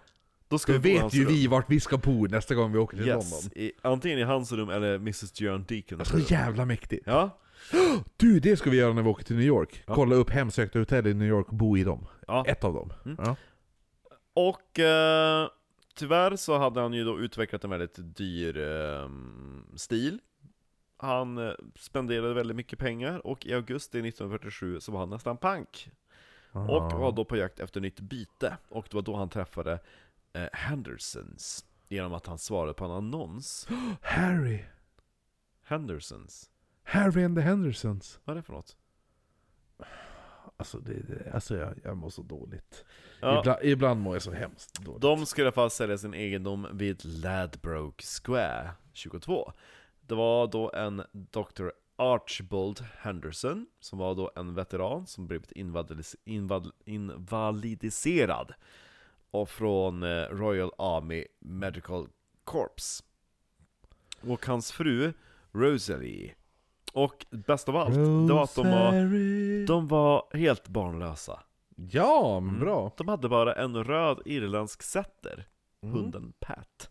Då ska Då vi vet ju rum. vi vart vi ska bo nästa gång vi åker till Yes, London. i, antingen i hans rum eller Mrs. John Deacons Så rum. jävla mäktigt. Ja, Du, det ska vi göra när vi åker till New York. Ja. Kolla upp hemsökta hotell i New York och bo i dem. Ja. Ett av dem. Mm. Ja. Och eh, tyvärr så hade han ju då utvecklat en väldigt dyr eh, stil. Han eh, spenderade väldigt mycket pengar och i augusti 1947 så var han nästan pank. Och var då på jakt efter nytt byte. Och det var då han träffade eh, Hendersons. Genom att han svarade på en annons. Harry. Hendersons? Harry and the Hendersons. Vad är det för något? Alltså, det, det, alltså jag, jag mår så dåligt. Ja, Ibland, ibland mår jag så hemskt dåligt. de skulle i alla fall sälja sin egendom vid Ladbroke Square 22. Det var då en Dr. Archibald Henderson, som var då en veteran som blivit invalidiserad, inval, invalidiserad och från eh, Royal Army Medical Corps. Och hans fru Rosalie. Och bäst av allt, det var att de var, de var helt barnlösa. Ja, men Mm. bra. De hade bara en röd irländsk setter, Mm. hunden Pat.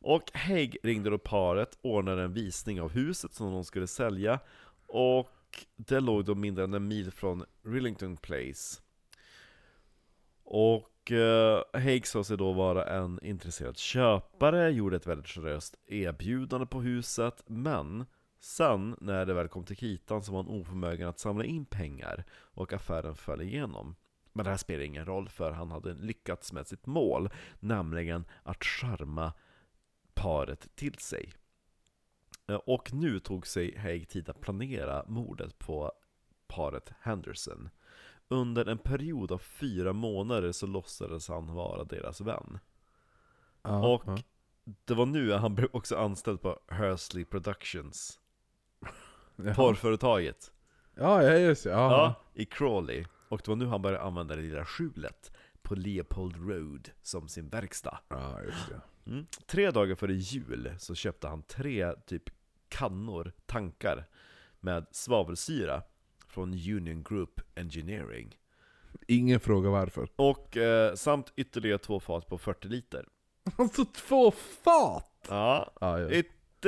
Och Haig ringde då paret, ordnade en visning av huset som de skulle sälja, och det låg då mindre än en mil från Rillington Place. Och eh, Haig sa sig då vara en intresserad köpare, gjorde ett väldigt generöst erbjudande på huset, men sen när det väl kom till kritan så var han oförmögen att samla in pengar, och affären föll igenom. Men det här spelar ingen roll för han hade lyckats med sitt mål, nämligen att charma paret till sig. Eh, Och nu tog sig Haig tid att planera mordet på paret Henderson. Under en period av fyra månader så låtsades han vara deras vän. Ja, Och ja. det var nu han blev också anställd på Hursley Productions, Jaha. porrföretaget. Ja, ja, just det. Ja. Ja, i Crawley. Och det var nu han började använda det lilla skjulet på Leopold Road som sin verkstad. ja, just det. Mm. Tre dagar före jul så köpte han tre typ kannor, tankar, med svavelsyra från Union Group Engineering. Ingen fråga varför. Och eh, samt ytterligare två fat på 40 liter. Alltså två fat! Ja, Ja, ja.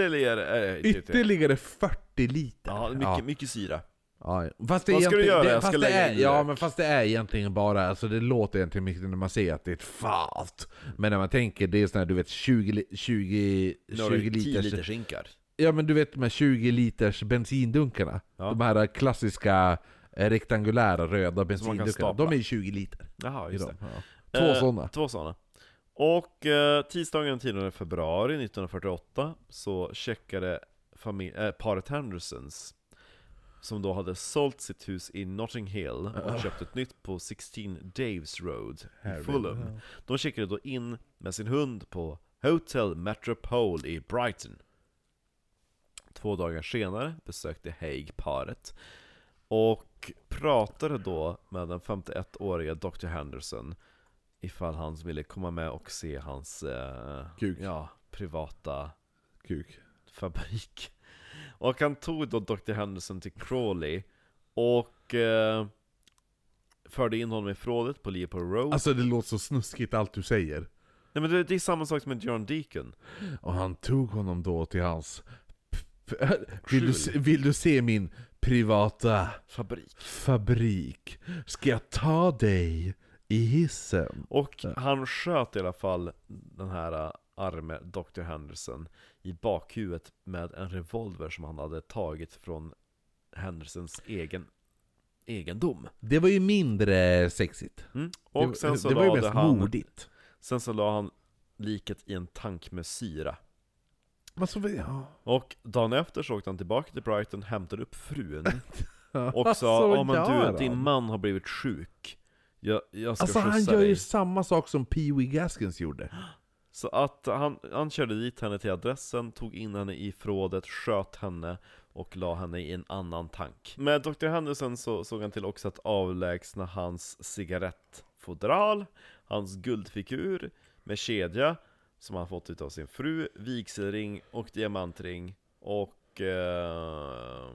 Ytterligare... Äh, Ytterligare 40 liter. Ja, mycket, mycket syra. Ja, ja. Fast det Vad ska du göra? Det, Jag ska lägga är, in ja, men fast det är egentligen bara, alltså det låter egentligen mycket när man säger att det är ett fat. Men när man tänker, det är sån här, du vet 20, li- 20, Några 20 10 liters... liter skinkar. Ja men du vet de här 20 liters bensindunkarna. Ja. De här klassiska eh, rektangulära röda bensindunkarna. De är 20 liter. Jaha, i just det. Ja. Två Eh, sådana. Två sådana. Och eh, tisdagen den 10 februari 1948 så checkade äh, paret Hendersons som då hade sålt sitt hus i Notting Hill och köpt ett nytt på 16 Daves Road i Fulham. De checkade då in med sin hund på Hotel Metropole i Brighton. Två dagar senare besökte Haig paret Och pratade då med den 51-åriga Dr. Henderson Ifall han ville komma med och se hans eh, Kuk. Ja, privata Kuk. fabrik Och han tog då Dr. Henderson till Crawley Och eh, Förde in honom i förrådet på Leopold Road Alltså det låter så snuskigt allt du säger. Nej men det, det är samma sak som med John Deacon Och han tog honom då till hans... Vill du, vill du se min privata Fabrik fabrik? Ska jag ta dig i hissen? Och han sköt i alla fall den här äh, arme Dr. Henderson i bakhuvudet med en revolver som han hade tagit från Hendersons egen egendom. Det var ju mindre sexigt. Mm. Och det, sen så det var ju mest han, mordigt. sen så la han liket i en tank med syra. Men så, ja. Och dagen efter så åkte han tillbaka till Brighton, hämtade upp frun och sa Ja men gör du, din man har blivit sjuk. Jag, jag ska Alltså han gör dig. ju samma sak som Pee Wee Gaskins gjorde. Så att han, han körde dit henne till adressen, tog in henne i förrådet, sköt henne och la henne i en annan tank. Med Dr. Henderson så såg han till också att avlägsna hans cigarettfodral, hans guldfigur med kedja som han fått utav sin fru, vigselring och diamantring och eh,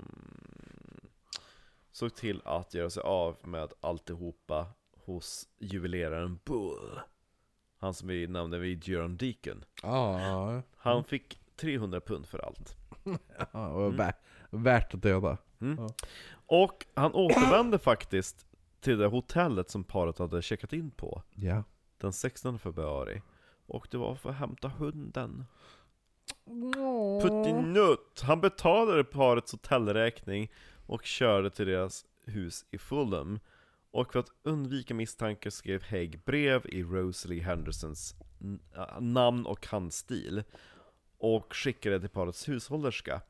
såg till att göra sig av med alltihopa hos juveleraren Bull. Han som vi nämnde vid John Deacon. Ja, Han fick 300 pund för allt. ja det var vä- värt att döda. Mm. Ja. Och han återvände faktiskt till det hotellet som paret hade checkat in på Ja. den 16 februari. Och det var för att hämta hunden. Puttinutt! Han betalade parets hotellräkning och körde till deras hus i Fulham. Och för att undvika misstankar skrev Haig brev i Rosalie Hendersons äh, namn och handstil. Och skickade till parets hushållerska.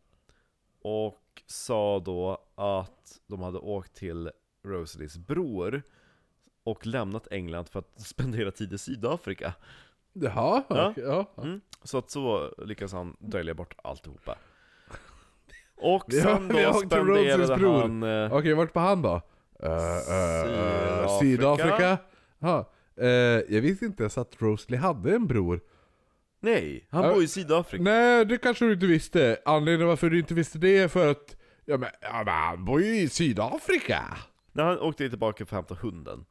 Och sa då att de hade åkt till Rosalies bror och lämnat England för att spendera tid i Sydafrika. Jaha, Ja. okej, ja. Mm. Så att så lyckas han dölja bort alltihopa. Och sen då spenderade han... eh, Okej, vart var han då? Uh, Sydafrika. Sydafrika? Ja. Eh, jag visste inte ens att Rosalie hade en bror. Nej, han bor i Sydafrika. Nej, det kanske du inte visste. Anledningen varför du inte visste det är för att Ja men, ja, men han bor ju i Sydafrika! När han åkte tillbaka för att hämta hunden.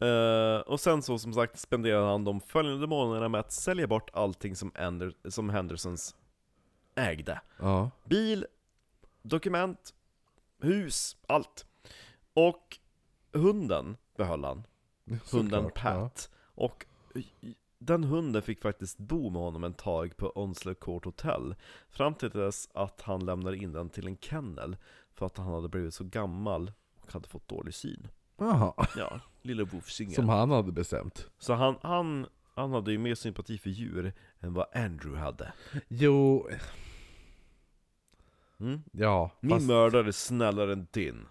Eh, och sen så som sagt spenderade han de följande månaderna med att sälja bort allting som, Ander, som Hendersons ägde. Ja. Bil, dokument, hus, allt. Och hunden behöll han. Hunden Såklart, Pat. Och i- den hunden fick faktiskt bo med honom en tag på Onslow Court Hotel. Fram till dess att han lämnade in den till en kennel. För att han hade blivit så gammal och hade fått dålig syn. Ja. Jaha. Ja, lille Wolfsingen. Som han hade bestämt. Så han, han, han hade ju mer sympati för djur än vad Andrew hade. Jo, Mm? ja. Min fast- mördare är snällare än din.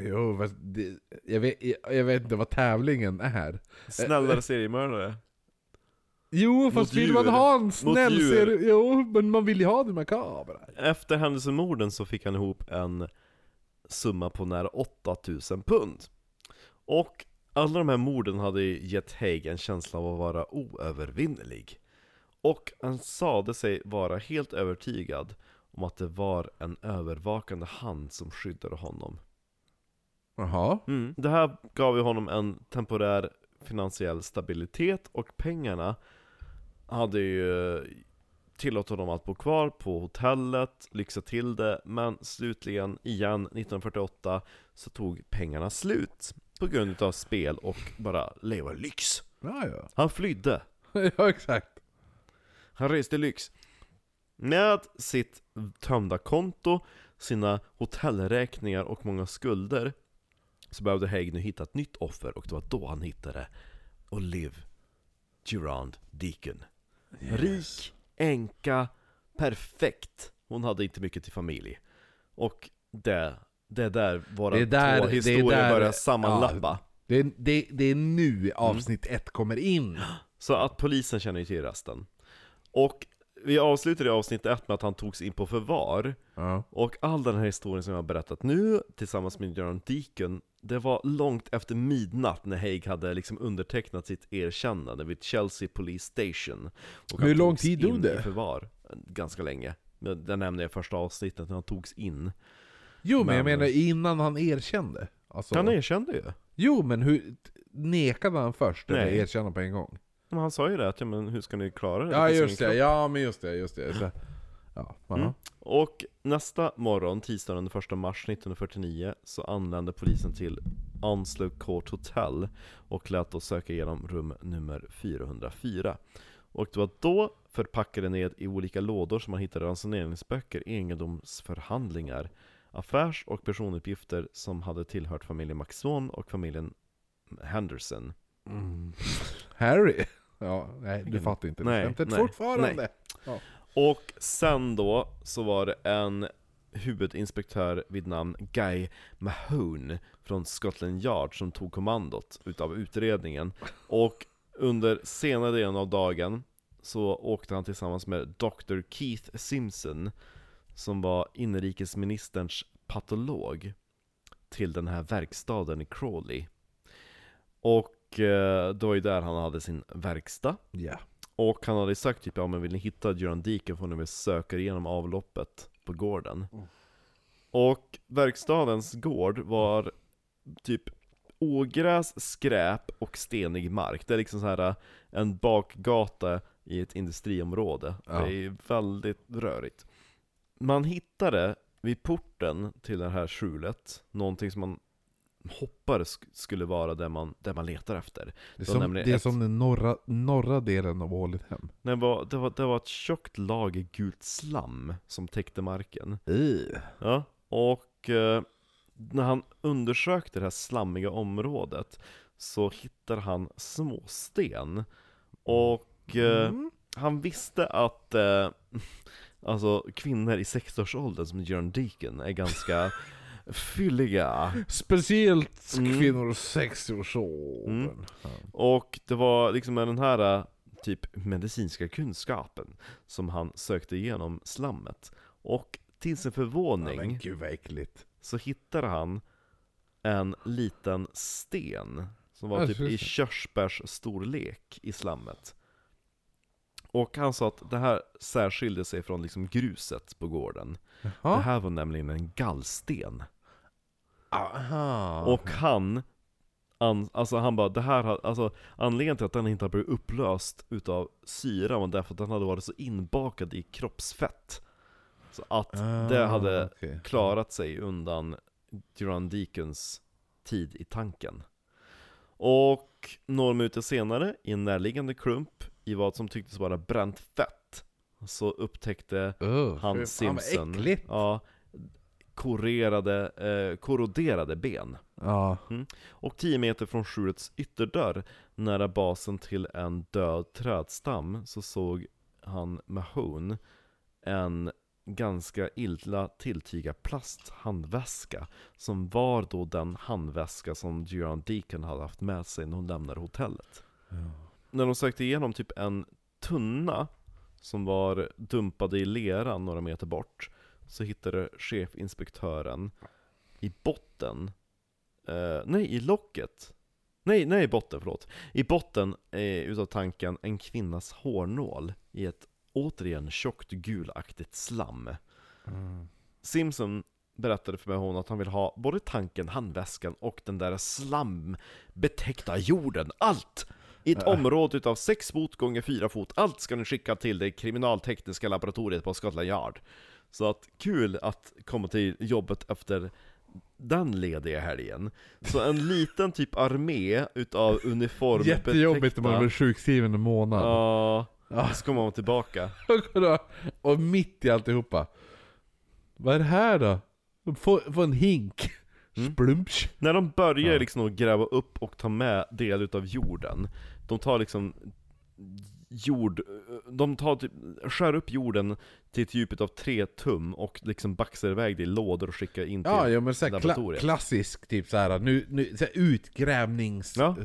Jo, fast det, jag, vet, jag, vet inte vad tävlingen är. Snällare seriemördare. Jo, fast vill man ha en snäll serie... Jo, men man vill ju ha det makabra. Efter händelsemorden så fick han ihop en summa på nära 8000 pund. Och alla de här morden hade gett Haig en känsla av att vara oövervinnerlig. Och han sade sig vara helt övertygad om att det var en övervakande hand som skyddade honom. Jaha. Mm. Det här gav ju honom en temporär finansiell stabilitet och pengarna hade ju tillåtit honom att bo kvar på hotellet, lyxa till det, men slutligen igen 1948 så tog pengarna slut på grund av spel och bara leva lyx. Ja, ja. Han flydde, ja, exakt. han reste lyx. Med sitt tömda konto, sina hotellräkningar och många skulder så behövde Haig nu hitta ett nytt offer och det var då han hittade Olive Durand Deacon. Rik, enka, perfekt. Hon hade inte mycket till familj. Och det, det är där våra Det är där- två det historier där- börjar sammanlappa. Det, är- det, det är nu avsnitt ett kommer in. Så att polisen känner ju till resten. Och vi avslutade avsnitt ett med att han togs in på förvar. Ja. Och all den här historien som jag har berättat nu, tillsammans med Göran Deacon, det var långt efter midnatt när Haig hade liksom undertecknat sitt erkännande vid Chelsea Police Station. Och Hur lång tid tog det? i förvar. Ganska länge. Det nämnde jag i första avsnittet, när han togs in. Jo men jag Men- menar innan han erkände. Alltså, Han erkände ju. Jo men hur, nekade han först eller erkände på en gång? Men han sa ju det, att ja, men hur ska ni klara det? Ja ingen just det, ja men just det, just det. Så, ja. Mm. Och nästa morgon, tisdagen den 1 mars 1949, så anlände polisen till Onslow Court Hotel och lät oss söka igenom rum nummer 404. Och det var då förpackade ned i olika lådor som man hittade ransoneringsböcker, egendomsförhandlingar, affärs och personuppgifter som hade tillhört familjen McSwan och familjen Henderson. Mm. Harry? Ja, nej du fattar inte det nej, skämtet nej, fortfarande. Och sen då så var det en huvudinspektör vid namn Guy Mahone från Scotland Yard som tog kommandot utav utredningen. Och under senare delen av dagen så åkte han tillsammans med Dr. Keith Simpson som var inrikesministerns patolog till den här verkstaden i Crawley. Och det var ju där han hade sin verkstad. Ja. Och han hade sagt typ, ja men vill ni hitta Göran Deacon får ni väl söka igenom avloppet på gården. Mm. Och verkstadens gård var typ ogräs, skräp och stenig mark. Det är liksom så här äh, en bakgata i ett industriområde. Ja. Det är väldigt rörigt. Man hittade vid porten till det här skjulet, någonting som man hoppades sk- skulle vara det man, det man letar efter. Det är som, det är ett- som den norra, norra delen av Ålidhem. Det var, det, var, det var ett tjockt lager gult slam som täckte marken. Ja, och eh, när han undersökte det här slammiga området så hittade han småsten. Och eh, Mm. han visste att eh, alltså kvinnor i 60-årsåldern som Jörn Deacon är ganska fylliga. Speciellt Mm. kvinnor 60-årsåldern. Mm. Och det var liksom med den här eh, typ medicinska kunskapen som han sökte igenom slammet. Och till sin Ja, men förvåning gud vad äckligt. så hittade han en liten sten som var typ i just det. körsbärs storlek i slammet. Och han sa att det här särskilde sig från liksom gruset på gården. Det Jaha. här var nämligen en gallsten. Aha. Och han, an, alltså han bara, det här har, alltså anledningen till att den inte har blivit upplöst utav syra var därför att den hade varit så inbakad i kroppsfett. Så att det Ah, hade okej. klarat sig undan Duran Deacons tid i tanken. Och några minuter senare, i en närliggande klump, i vad som tycktes vara bränt fett, så upptäckte Ugh, han fy fan, Simpson vad äckligt. ja, korrerade, eh, korroderade ben. Ja. Och 10 meter från skjulets ytterdörr, nära basen till en död trädstam, så såg han Mahone en ganska illa tilltygad plasthandväska som var då den handväska som Duran Deacon hade haft med sig när hon lämnade hotellet. När de sökte igenom typ en tunna som var dumpad i lera några meter bort så hittade chefinspektören i botten, eh, nej i locket, nej, nej i botten, förlåt. I botten eh, utav tanken en kvinnas hårnål i ett återigen tjockt gulaktigt slam. Mm. Simpson berättade för mig hon att han vill ha både tanken, handväskan och den där slambetäckta jorden. Allt! I ett område utav 6 fot gånger 4 fot. Allt ska ni skicka till det kriminaltekniska laboratoriet på Scotland Yard. Så att kul att komma till jobbet efter den lediga helgen. Så en liten typ armé utav uniform Jättejobbigt när man var sjukskriven en månad. Ja, Ja. så kommer man tillbaka. och mitt i alltihopa. Vad är det här då? Få, få en hink. Mm. När de börjar Ja. liksom att gräva upp och ta med del utav jorden De tar liksom jord, de tar typ, skär upp jorden till ett djup av tre tum och liksom baxar iväg det i lådor och skickar in till Ja, ja men kla laboratoriet. klassisk typ såhär, nu, nu såhär utgrävnings... Ja.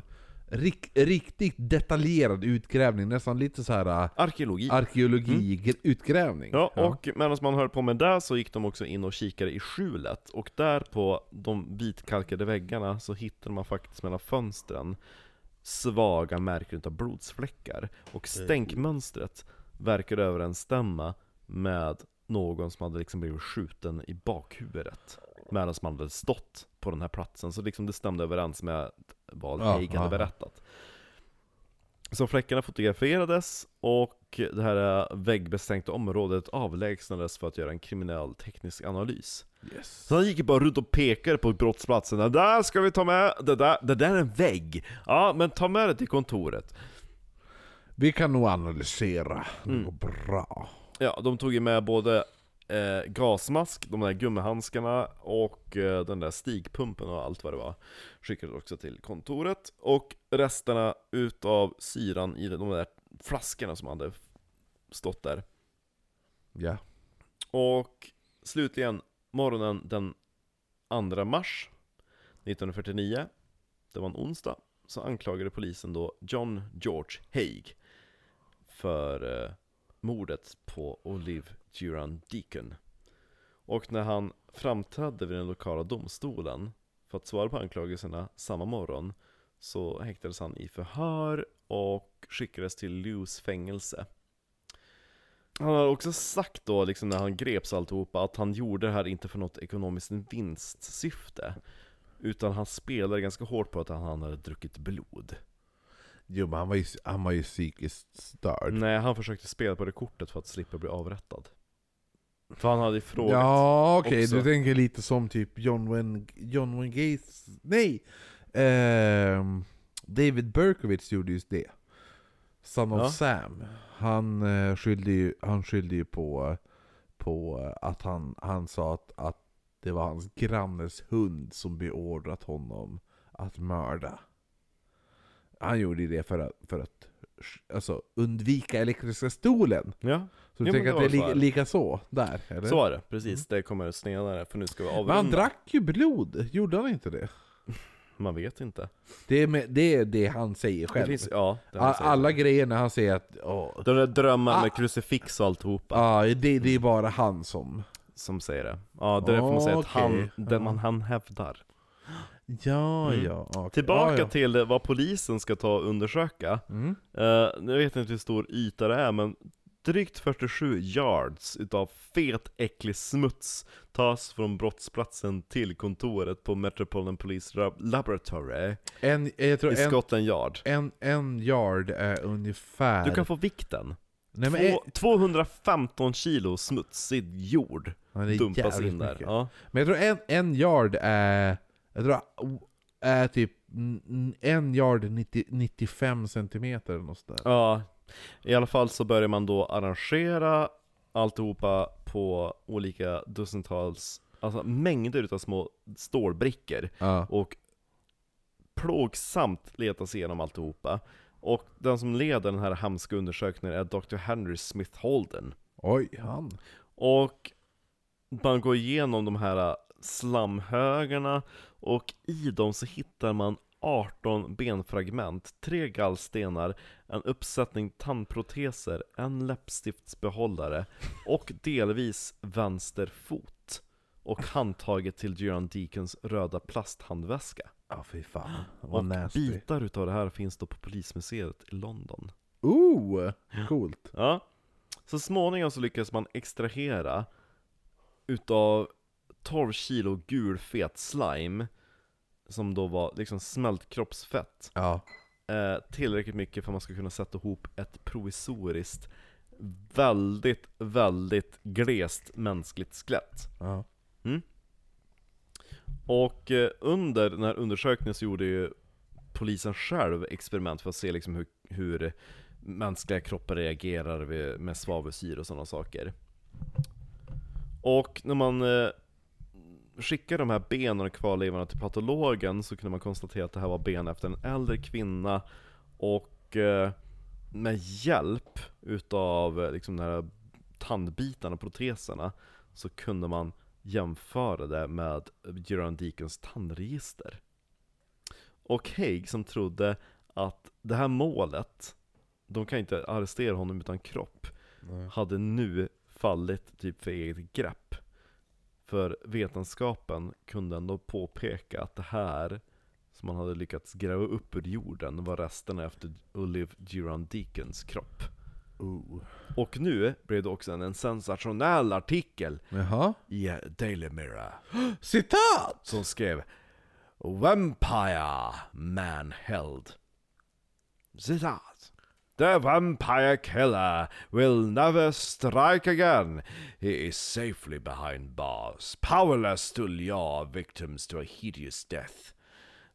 rik, riktigt detaljerad utgrävning, nästan lite så här äh, Arkeologi. arkeologi-utgrävning. Ja, och medan man höll på med det så gick de också in och kikade i skjulet, och där på de vitkalkade väggarna så hittade man faktiskt mellan fönstren svaga märken av blodsfläckar, och stänkmönstret verkade överensstämma med någon som hade liksom blivit skjuten i bakhuvudet medan man hade stått på den här platsen, så liksom det stämde överens med vad Ja, Haig hade berättat. Så fläckarna fotograferades och det här väggbestänkta området avlägsnades för att göra en kriminell teknisk analys. Yes. Så han gick ju bara runt och pekade på brottsplatsen, det där ska vi ta med, det där, det där är en vägg. Ja, men ta med det till kontoret. Vi kan nog analysera, det Mm. går bra. Ja, de tog ju med både eh, gasmask, de där gummihandskarna och eh, den där stigpumpen och allt vad det var. Skickade också till kontoret. Och resterna utav syran i de där flaskorna som hade stått där. Ja. Och slutligen, morgonen den 2 mars 1949, det var en onsdag, så anklagade polisen då John George Haig för eh, mordet på Olive Duran Deacon. Och när han framträdde vid den lokala domstolen för att svara på anklagelserna samma morgon så häktades han i förhör och skickades till Lews fängelse. Han har också sagt då, liksom när han greps alltihopa, att han gjorde det här inte för något ekonomiskt vinstsyfte. Utan han spelade ganska hårt på att han hade druckit blod. Jo men han var ju, han var ju psykiskt störd. Nej, han försökte spela på det kortet för att slippa bli avrättad. För han hade ju frågat... Ja okej, också. du tänker lite som typ John Wayne, John Wayne Gates, nej! Ehm, David Berkowitz gjorde just det. Son of Ja. Sam. Han uh, skyllde ju, han skyllde ju på, på att han, han sa att, att det var hans grannes hund som beordrat honom att mörda. Han gjorde det för att, för att alltså, undvika elektriska stolen. Ja, Så du Ja, tänker att det är var så lika, så där? Eller? så är det. Precis, det kommer senare, för nu ska vi Men han avrunda. drack ju blod, gjorde han inte det? Man vet inte. Det är, med, det, är det han säger själv. finns, ja, han säger. Alla grejer när han säger att åh, De där drömmarna Ah. med krucifix och alltihopa, ja, det, det är bara han som... som säger det. Ja, det är därför man säger att han, den man, han hävdar. Ja, Mm. ja. okej. Tillbaka ja, ja. till vad polisen ska ta och undersöka. Mm. Uh, nu vet jag inte hur stor yta det är, men drygt 47 yards utav fet äcklig smuts tas från brottsplatsen till kontoret på Metropolitan Police Lab- Laboratory En, jag tror i en, Scotland Yard. en, en yard är ungefär... Du kan få vikten. Nej, men, Två, 215 kilo smutsig jord ja, dumpas in där. Ja. Men jag tror en, en yard är... Jag tror är typ en yard 90, 95 centimeter eller något sådär. ja, i alla fall så börjar man då arrangera alltihopa på olika dussintals, alltså mängder utav små stålbrickor Ja. och plågsamt leta sig igenom alltihopa. Och den som leder den här hemska undersökningen är Dr. Henry Smith Holden. Oj, han. Och man går igenom de här slamhögarna och i dem så hittar man 18 benfragment, tre gallstenar, en uppsättning tandproteser, en läppstiftsbehållare och delvis vänster fot. Och handtaget till Göran Deacons röda plasthandväska. Ja, fy fan. Vad Och nasty. bitar utav det här finns då på polismuseet i London. Ooh, coolt. Ja. Så småningom så lyckas man extrahera utav 12 kilo gulfet slime som då var liksom smält kroppsfett Ja. eh, tillräckligt mycket för att man ska kunna sätta ihop ett provisoriskt väldigt, väldigt glest mänskligt skelett. ja. Och eh, under den här undersökningen så gjorde ju polisen själv experiment för att se liksom hur, hur mänskliga kroppar reagerar med svavelsyra och sådana saker. Och när man eh, skickade de här benen och kvarlevorna till patologen så kunde man konstatera att det här var ben efter en äldre kvinna och eh, med hjälp utav eh, liksom de här tandbitarna proteserna så kunde man jämföra det med Göran Deacons tandregister. Och Haig som trodde att det här målet, de kan inte arrestera honom utan kropp, hade nu fallit typ för eget grepp. För vetenskapen kunde ändå påpeka att det här som man hade lyckats gräva upp ur jorden var resterna efter Olive Duran Deacons kropp. Oh. Och nu blev det också en, en sensationell artikel Jaha. i Daily Mirror Citat! som skrev Vampire Man held. Citat. The vampire killer will never strike again. He is safely behind bars, powerless to lure victims to a hideous death.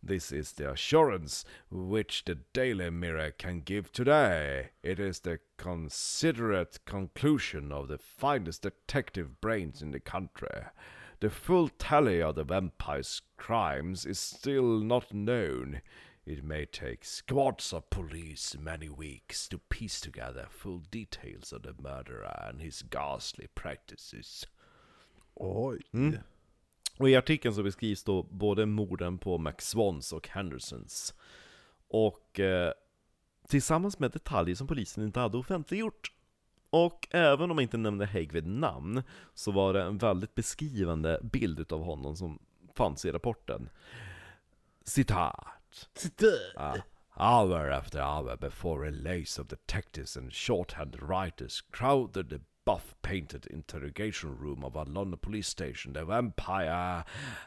This is the assurance which the Daily Mirror can give today. It is the considerate conclusion of the finest detective brains in the country. The full tally of the vampire's crimes is still not known. It may take squads of police many weeks to piece together full details of the murderer and his ghastly practices. Oj. Mm. Och i artikeln så beskrivs då både morden på McSwans och Hendersons. Och eh, tillsammans med detaljer som polisen inte hade offentliggjort. Och även om man inte nämnde Haig vid namn, så var det en väldigt beskrivande bild utav honom som fanns i rapporten. Citat. Uh, hour after hour before a lace of detectives and shorthand writers crowded the buff painted interrogation room of a London police station, the vampire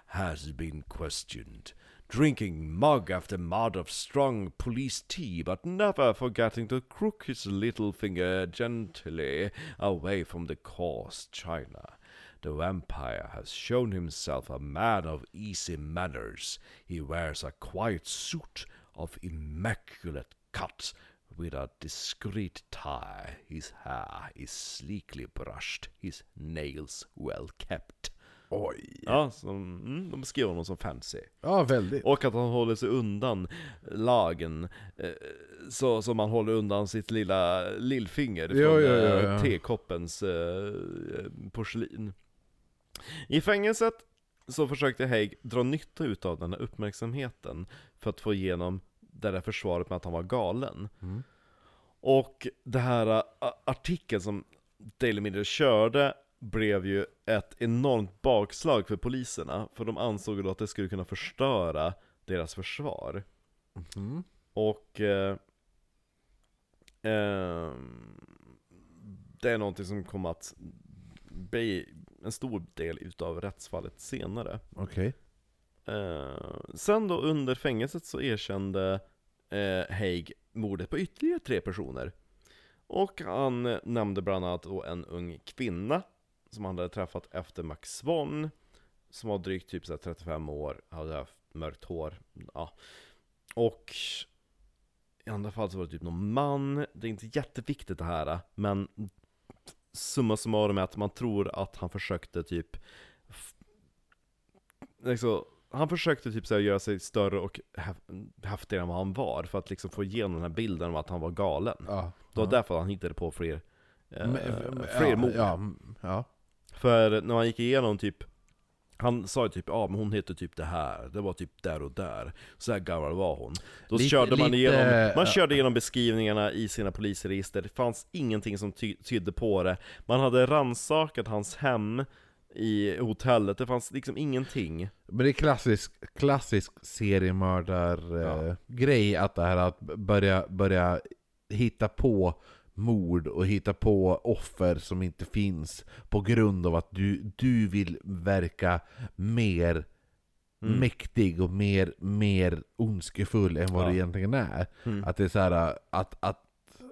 has been questioned. Drinking mug after mug of strong police tea, but never forgetting to crook his little finger gently away from the coarse china. The vampire has shown himself a man of easy manners. He wears a quiet suit of immaculate cut with a discreet tie. His hair is sleekly brushed, his nails well kept. Oj. Ja, så, mm, de beskriver honom som fancy. Ja, väldigt. Och att han håller sig undan lagen, eh, så som man håller undan sitt lilla lillfinger från Ja, ja, ja, eh, ja. tekoppens eh, porslin. I fängelset så försökte Haig dra nytta utav den här uppmärksamheten för att få igenom det där försvaret med att han var galen. Mm. Och det här ä, artikeln som Daily Mirror körde blev ju ett enormt bakslag för poliserna, för de ansåg då att det skulle kunna förstöra deras försvar. Mhm. Och eh, ehm, det är någonting som kommer att bli en stor del utav rättsfallet senare. Okej. Eh, sen då under fängelset så erkände eh, Haig mordet på ytterligare tre personer. Och han eh, nämnde bland annat då en ung kvinna som han hade träffat efter Max Swan. Som var drygt typ så här 35 år, hade haft mörkt hår. Ja. Och i andra fall så var det typ någon man. Det är inte jätteviktigt det här, men summa summarum är att man tror att han försökte typ liksom, han försökte typ så här göra sig större och häf- häftigare än vad han var för att liksom få igenom den här bilden av att han var galen. Ja. Det var ja. därför han hittade på fler, eh, Men- fler ja, mord. Ja, ja. För när man gick igenom typ han sa ju typ ja men hon heter typ det här, det var typ där och där. Så här gammal var hon. Då Lite- körde man lite- igenom, man ja. körde igenom beskrivningarna i sina polisregister. Det fanns ingenting som ty- tydde på det. Man hade rannsakat hans hem i hotellet, det fanns liksom ingenting. Men det är klassisk, klassisk seriemördar-grej att det här att börja, börja hitta på mord och hitta på offer som inte finns på grund av att du, du vill verka mer Mm. mäktig och mer, mer ondskefull än vad Ja. du egentligen är. Mm. Att det är så här att, att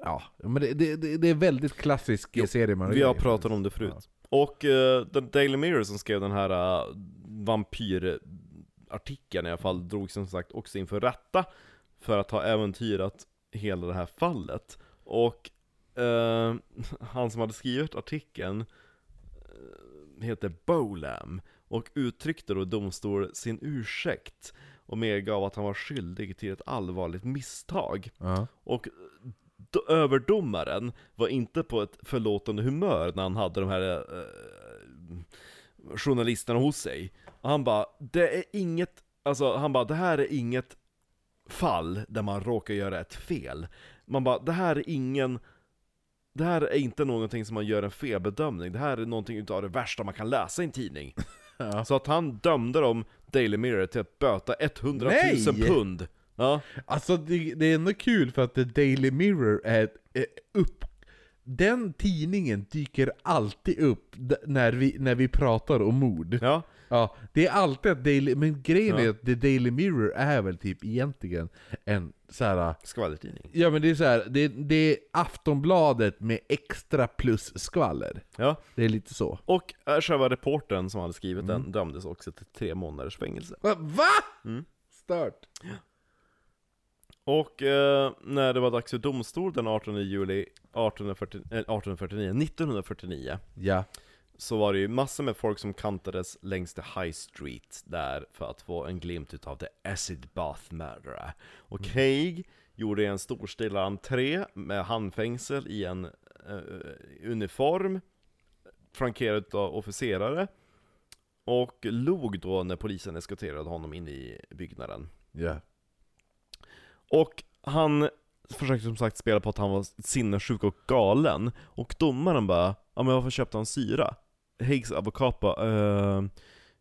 ja, men det, det, det är väldigt klassisk Jo, seriemördare. Vi har pratat om det förut. Och uh, den Daily Mirror som skrev den här uh, vampyrartikeln i alla fall drog som sagt också inför rätta för att ha äventyrat hela det här fallet. Och eh, han som hade skrivit artikeln eh, heter Bolam och uttryckte då i domstol sin ursäkt och medgav att han var skyldig till ett allvarligt misstag. Ja. Och d- överdomaren var inte på ett förlåtande humör när han hade de här eh, journalisterna hos sig. Och han bara, det är inget, alltså han bara, det här är inget fall där man råkar göra ett fel. Man bara, det här är ingen det här är inte någonting som man gör en felbedömning, det här är någonting utav det värsta man kan läsa i en tidning. Ja. Så att han dömde dem, Daily Mirror, till att böta 100 000 Nej! pund. Ja, Alltså det, det är ändå kul för att The Daily Mirror är, är upp... Den tidningen dyker alltid upp när vi, när vi pratar om mord. ja, Ja, det är alltid att Daily... Men grejen är Ja. att The Daily Mirror är väl typ egentligen en så här. skvallertidning. Ja men det är så här, det, det är Aftonbladet med extra plus skvaller. Ja, Det är lite så. och äh, själva reportern som hade skrivit Mm. den dömdes också till tre månaders fängelse. Va? Va? Mm. Stört. Och eh, när det var dags för domstol den 18 juli 1840, eh, 1849, 1949 Ja. Så var det ju massor med folk som kantades längs the High Street där för att få en glimt utav the Acid Bath Murderer Och Haig gjorde en storstilad entré med handfängsel i en eh, uniform Frankerad av officerare Och log då när polisen eskorterade honom in i byggnaden Ja. Och han försökte som sagt spela på att han var sinnessjuk och galen Och domaren bara, ja men varför köpte han syra? Higgs advokat bara, eh,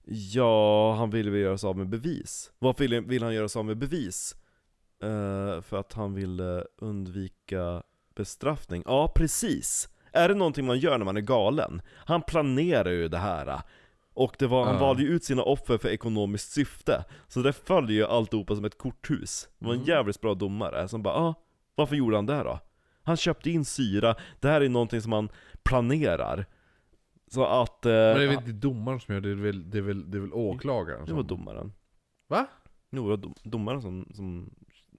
ja han ville väl göra sig av med bevis Varför vill, vill han göra sig av med bevis? Eh, för att han ville undvika bestraffning Ja precis! Är det någonting man gör när man är galen? Han planerar ju det här och det var, han Ja. valde ju ut sina offer för ekonomiskt syfte Så det följer ju alltihopa som ett korthus Det var en Mm. jävligt bra domare som bara ah, varför gjorde han det då? Han köpte in syra, det här är någonting som han planerar Så att... Eh, Men det är väl inte domaren som gör det, det är väl, det är väl, det är väl åklagaren det som... var domaren Va? Jo, det var dom, domaren som, som,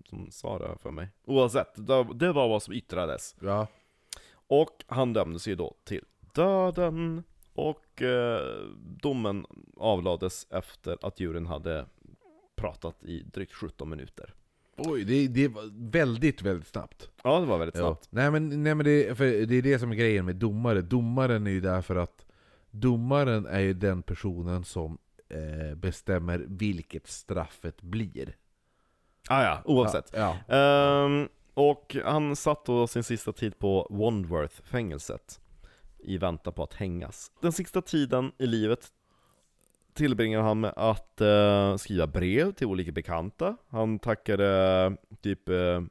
som sa det för mig Oavsett, det, det var vad som yttrades Ja. Och han dömdes ju då till döden Och eh, domen avlades efter att juryn hade pratat i drygt 17 minuter Oj, det, det var väldigt, väldigt snabbt. Ja, det var väldigt Ja. snabbt Nej men, nej, men det, för det är det som är grejen med domare. Domaren är ju där för att Domaren är ju den personen som eh, bestämmer vilket straffet blir. ah, ja, oavsett Ja. Ehm, och han satt då sin sista tid på Wandworth-fängelset i väntan på att hängas. Den sista tiden i livet tillbringade han med att eh, skriva brev till olika bekanta. Han tackade typ eh,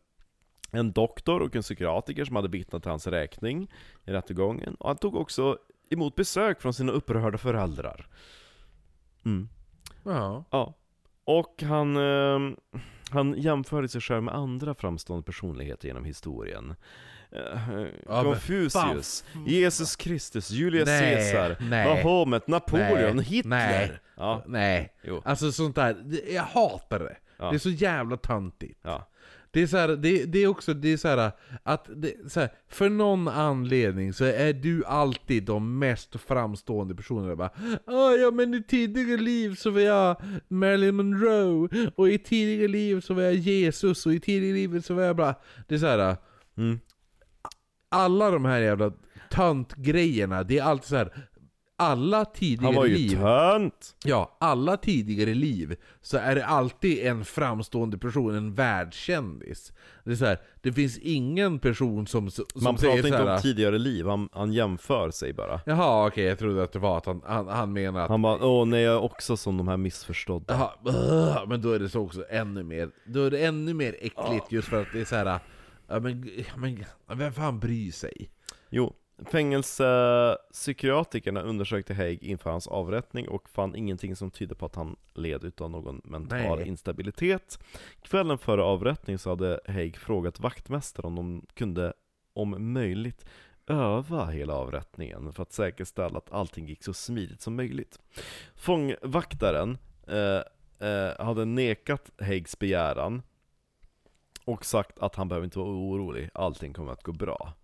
en doktor och en psykiatriker som hade vittnat till hans räkning i rättegången. Och han tog också emot besök från sina upprörda föräldrar. Mm. ja. Ja. Och han, eh, han jämförde sig själv med andra framstående personligheter genom historien. Eh, men Confucius, Jesus Kristus, Julius Nej, Caesar, nej, Mahomet, Napoleon, nej, Hitler. nej. Ja, Nej. jo. Alltså sånt där, jag hatar det. Ja. Det är så jävla töntigt. Ja. Det är så här, det, det är också det är så här, att det, så här, för någon anledning så är du alltid de mest framstående personerna. Bara, ah, ja men i tidigare liv så var jag Marilyn Monroe, och i tidigare liv så var jag Jesus, och i tidigare liv så var jag bara... Det är så här. Mm. alla de här jävla töntgrejerna, det är alltid så här. Alla Han tidigare var ju liv tönt! Ja, alla tidigare liv så är det alltid en framstående person, en världskändis. Det är så här, det finns ingen person som, som Man pratar inte här, om tidigare liv, han, han jämför sig bara. Jaha okej, jag trodde att det var att han, han, han menar att Han bara, åh nej jag är också som de här missförstådda. Jaha, men då är det så också ännu mer, då är det ännu mer äckligt just för att det är så här. Ja men, ja, men vem fan bryr sig? Jo, fängelsepsykiatrikerna undersökte Haig inför hans avrättning och fann ingenting som tydde på att han led utav någon mental Nej. instabilitet. Kvällen före avrättning så hade Haig frågat vaktmästaren om de kunde, om möjligt, öva hela avrättningen för att säkerställa att allting gick så smidigt som möjligt. Fångvaktaren eh, eh, hade nekat Haigs begäran och sagt att han behöver inte vara orolig, allting kommer att gå bra.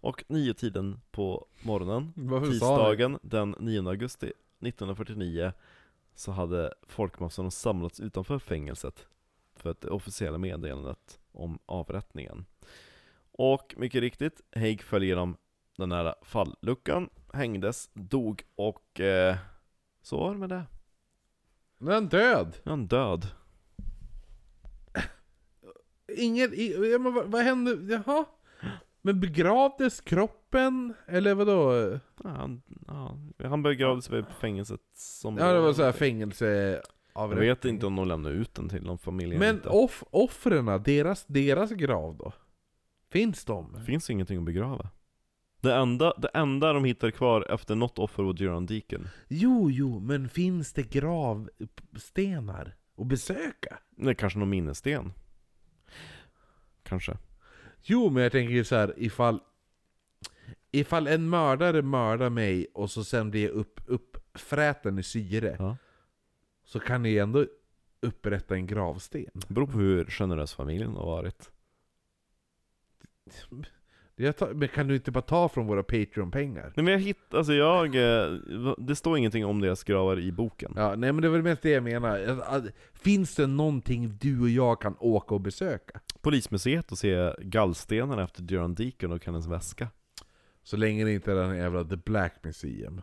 Och nio tiden på morgonen, Varför tisdagen den 9 augusti 1949 Så hade folkmassorna samlats utanför fängelset För ett officiella meddelandet om avrättningen Och mycket riktigt, Haig föll genom den här falluckan Hängdes, dog och eh, så var det med det Nu är han död! Nu är han död inget, i- men vad, vad hände? Jaha? Men begravdes kroppen? Eller vadå? Ja, han, ja, han begravdes väl på fängelset som... Ja det var så här fängelse Jag vet inte om de lämnade ut den till någon familj Men off, offren, deras, deras grav då? Finns de? Det finns ingenting att begrava. Det enda, det enda de hittar kvar efter något offer var Duran Deacon. Jo, jo, men finns det gravstenar att besöka? Det är kanske någon minnessten. Kanske. Jo, men jag tänker ju så här, ifall Ifall en mördare mördar mig och så sen blir jag upp, uppfräten i syre Ja. Så kan ni ändå upprätta en gravsten Det beror på hur generös familjen har varit. Tar, Men kan du inte bara ta från våra Patreon-pengar? Nej men jag hitt, alltså jag, eh, det står ingenting om deras gravar i boken. Ja, nej men det väl mest det jag menar Finns det någonting du och jag kan åka och besöka? Polismuseet och se gallstenarna efter Duran Deacon och hennes väska. Så länge det inte är den jävla The Black Museum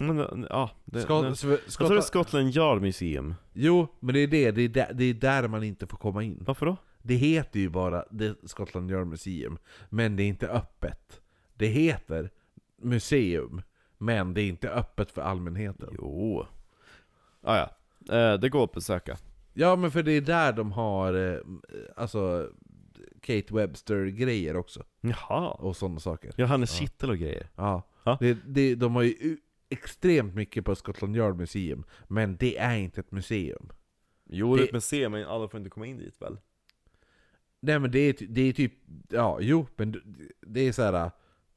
Men, eh, ja, det, Ska, det, ska, jag tror det är Scotland Yard Museum. Jo, men det är det, det är där, det är där man inte får komma in Varför då? Det heter ju bara The Scotland Yard Museum, men det är inte öppet. Det heter museum, men det är inte öppet för allmänheten. Jo. Ah, ja, eh, det går att besöka. Ja, men för det är där de har eh, alltså Kate Webster-grejer också, Jaha. och sådana saker. Ja, hennes kittel och grejer. Ja. Ja. Det, det, de har ju extremt mycket på Scotland Yard Museum, men det är inte ett museum. Jo, det är Det- ett museum, men alla får inte komma in dit väl? Nej men det är, det är typ, ja jo, men det är så här.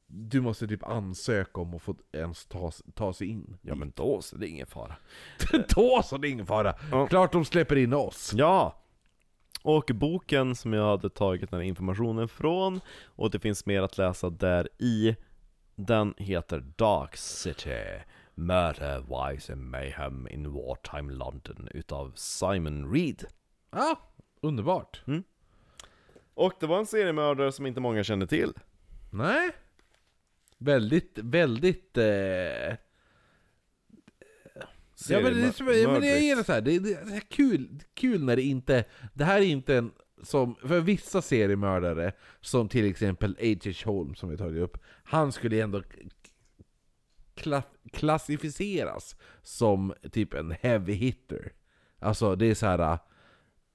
Du måste typ ansöka om att få ens ta, ta sig in. Ja men då så, det är ingen fara. Då så, det är ingen fara! Ja. Klart de släpper in oss! Ja! Och boken som jag hade tagit den här informationen från, och det finns mer att läsa där i, den heter Dark City Murder, Wise and Mayhem in Wartime London utav Simon Reed. Ja, underbart. Och det var en seriemördare som inte många kände till. Nej. Väldigt, väldigt... Eh... Ja, men det, men jag gillar så här. Det, det, det är kul, kul när det inte... Det här är inte en... Som, för vissa seriemördare, som till exempel H.H. Holmes som vi tagit upp, han skulle ändå kla, klassificeras som typ en heavy hitter. Alltså det är så här.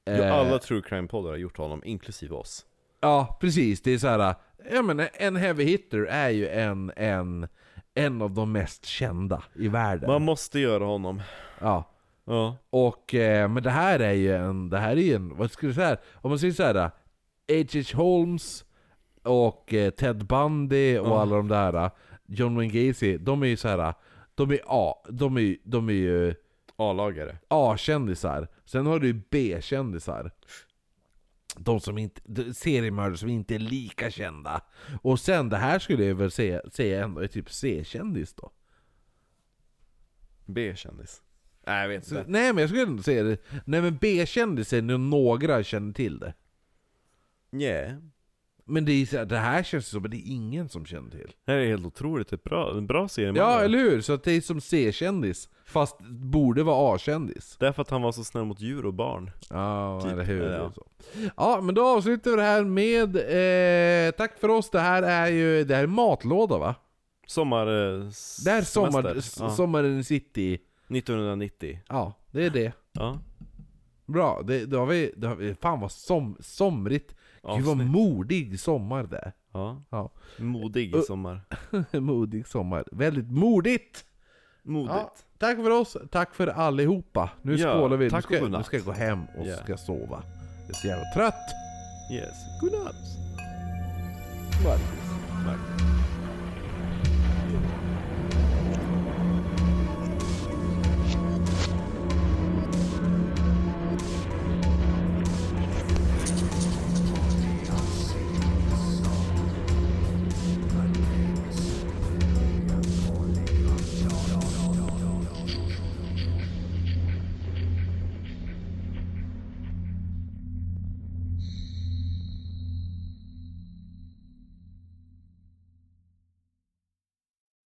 Ja, eh, alla true crime-poddar har gjort honom, inklusive oss. Ja, precis. Det är så här. Ja, men en heavy hitter är ju en, en, en av de mest kända i världen. Man måste göra honom. Ja. Ja. Och, eh, men det här är ju en, det här är ju en, vad ska du säga? Om man säger så här. H.H. Holmes och eh, Ted Bundy och Ja. alla de där, John Wayne Gacy, de är ju så här. De är A, de är, de är ju A-lagare. A-kändisar. Sen har du B-kändisar. De som inte, de seriemördare som inte är lika kända. Och sen det här skulle jag väl säga, säga ändå är typ C-kändis då. B-kändis. Nej jag vet Så, inte. nej men jag skulle ändå säga det. Nej men B-kändis är när några känner till det. Yeah. Men det, är, så här- det här känns som att det är ingen som känner till. Det här är helt otroligt, ett bra, en bra serie Ja, eller hur? Så att det är som C-kändis, fast borde vara A-kändis. Därför att han var så snäll mot djur och barn. Ja, Typ, eller hur? ja. Så. ja, men då avslutar vi det här med... Eh, tack för oss, det här är ju det här är matlåda va? Sommar... Eh, Det här är sommar, Ja. Sommaren i city. 1990. Ja, det är det. Ja. Bra, det, det har vi... Det har vi fan vad som, somrigt. Gud vad modig sommar det. Ja. Ja. Modig sommar. modig sommar. Väldigt modigt! Modigt. Ja, tack för oss, tack för allihopa. Nu Ja, skålar vi. Nu tack ska, och nu ska jag gå hem och Ja. ska sova. Jag är så jävla trött. Yes. Godnatt. Marcus. Marcus.